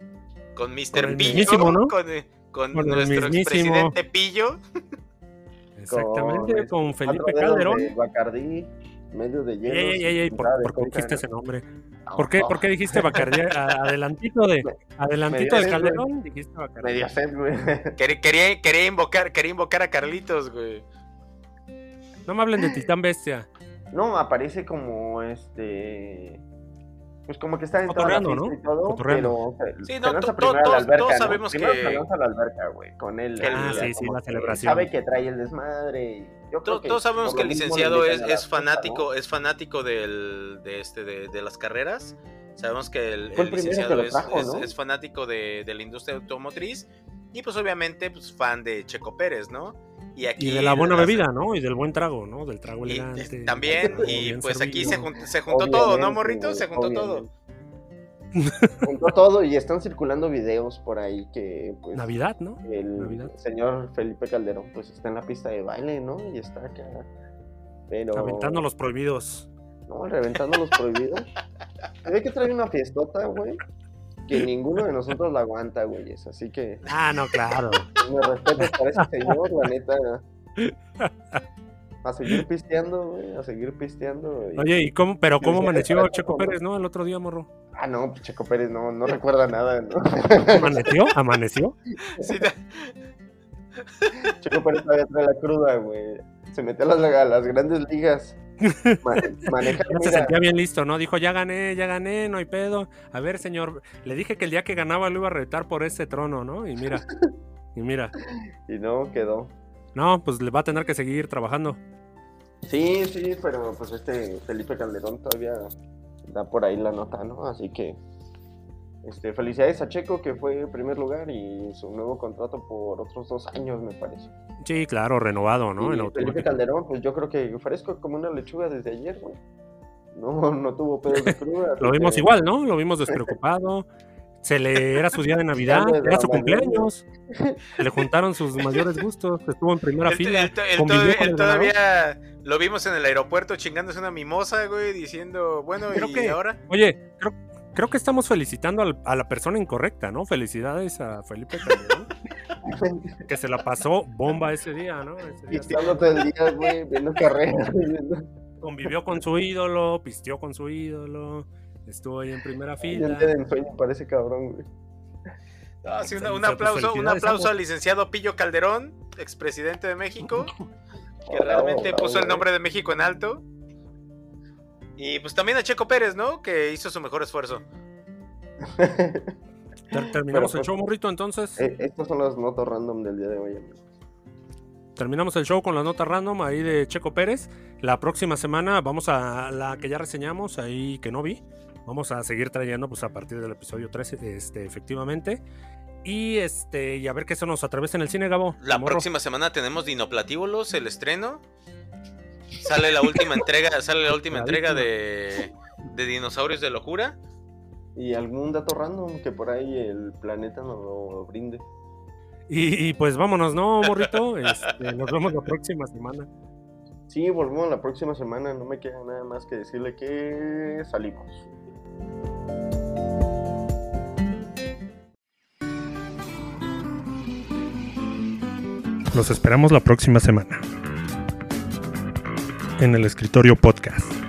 Con Con Mr. el Pillo, ¿no? con, eh, con Con nuestro mismísimo. expresidente Pillo. Exactamente, con Felipe Calderón. de Bacardí, medio de hielo. Ey, ey, ey, ey, ¿por, puntada de por qué dijiste ese nombre? ¿Por qué, por qué dijiste Bacardí? <laughs> Adelantito de, adelantito de Calderón, dijiste Bacardí. Medio sed, güey. <laughs> Quería, quería, quería invocar, quería invocar a Carlitos, güey. No me hablen de Titán Bestia. No, aparece como este. Pues como que está en toda la ¿no? y todo, Cotorreando. pero se, Sí, se no, lanza to- primero a todos- la alberca, todos ¿no? sabemos Primero que- se lanza a la alberca, güey, con él. Ah, sí, sí, la que celebración. Sabe que trae el desmadre. y yo creo que Todos sabemos que el licenciado es, es fanático, ¿no? es fanático del, de, este, de, de las carreras. Sabemos que el, el el que licenciado es, trajo, es- ¿no? es fanático de, de la industria automotriz y pues obviamente pues fan de Checo Pérez, ¿no? Y aquí Y de la buena bebida, ¿no? Y del buen trago, ¿no? Del trago y, elegante. también, y pues aquí se, jun- se juntó todo, ¿no, morrito? Se juntó todo. obviamente. <laughs> <laughs> Juntó todo y están circulando videos por ahí que pues Navidad, ¿no? el Navidad. señor Felipe Calderón pues está en la pista de baile, ¿no? Y está acá. Pero Aventando los prohibidos. No, reventando los prohibidos. Se <laughs> ve que trae una fiestota, güey. Que ninguno de nosotros la aguanta, güeyes. Así que Ah, no, claro. me respeto para ese señor, la neta. A seguir pisteando, güey. A seguir pisteando. y- Oye, ¿y cómo, pero cómo amaneció Checo. Pérez, no? El otro día, morro. Ah, no, pues Checo Pérez no, no recuerda nada, ¿no? ¿Amaneció? ¿Amaneció? Sí, ta- Checo Pérez todavía trae la cruda, güey. Se metió a las, a las grandes ligas. Ma- <laughs> maneja, Ya se sentía bien listo, ¿no? Dijo, ya gané, ya gané, no hay pedo. A ver, señor, le dije que el día que ganaba lo iba a retar por ese trono, ¿no? Y mira, y mira. <laughs> y no quedó. No, pues le va a tener que seguir trabajando. Sí, sí, pero pues este Felipe Calderón todavía da por ahí la nota, ¿no? Así que este, felicidades a Checo que fue en primer lugar y su nuevo contrato por otros dos años, me parece. Sí, claro, renovado, ¿no? y En Felipe. Calderón, pues yo creo que fresco como una lechuga desde ayer, güey. No, no tuvo pedos de cruda. Lo vimos que- igual, ¿no? Lo vimos despreocupado. Se le era su día de <laughs> Navidad, era su cumpleaños. Se le juntaron sus <laughs> mayores gustos. Estuvo en primera fila. el todavía lo vimos en el aeropuerto chingándose una mimosa, güey, diciendo, bueno, Creo ¿y que- ahora? Oye, creo, creo que estamos felicitando al- a la persona incorrecta, ¿no? Felicidades a Felipe Calderón, <laughs> que se la pasó bomba ese día, ¿no? Ese día Pisteando todo el día, güey, viendo carreras. convivió con su ídolo, pisteó con su ídolo, estuvo ahí en primera fila. entré en sueño para ese cabrón, güey. Ah, sí, una- un aplauso, un aplauso al licenciado Pillo Calderón, expresidente de México, que realmente puso el nombre de México en alto. Y pues también a Checo Pérez, ¿no? Que hizo su mejor esfuerzo. <laughs> Ter- Terminamos Pero, el show, morrito, entonces. Eh, Estas son las notas random del día de hoy, amigos. Terminamos el show con las notas random ahí de Checo Pérez. La próxima semana vamos a la que ya reseñamos ahí que no vi. Vamos a seguir trayendo pues a partir del episodio 13, este, efectivamente. Y este, y a ver qué se nos atraviesa en el cine, Gabo. La Morro. próxima semana tenemos Dinoplatíbulos, el estreno. Sale la última <laughs> entrega, sale la última entrega de, de Dinosaurios de Locura. Y algún dato random que por ahí el planeta nos lo brinde. Y, y, pues vámonos, ¿no, morrito? <laughs> Este, nos vemos la próxima semana. Sí, volvemos la próxima semana. No me queda nada más que decirle que salimos. Los esperamos la próxima semana. En el escritorio podcast.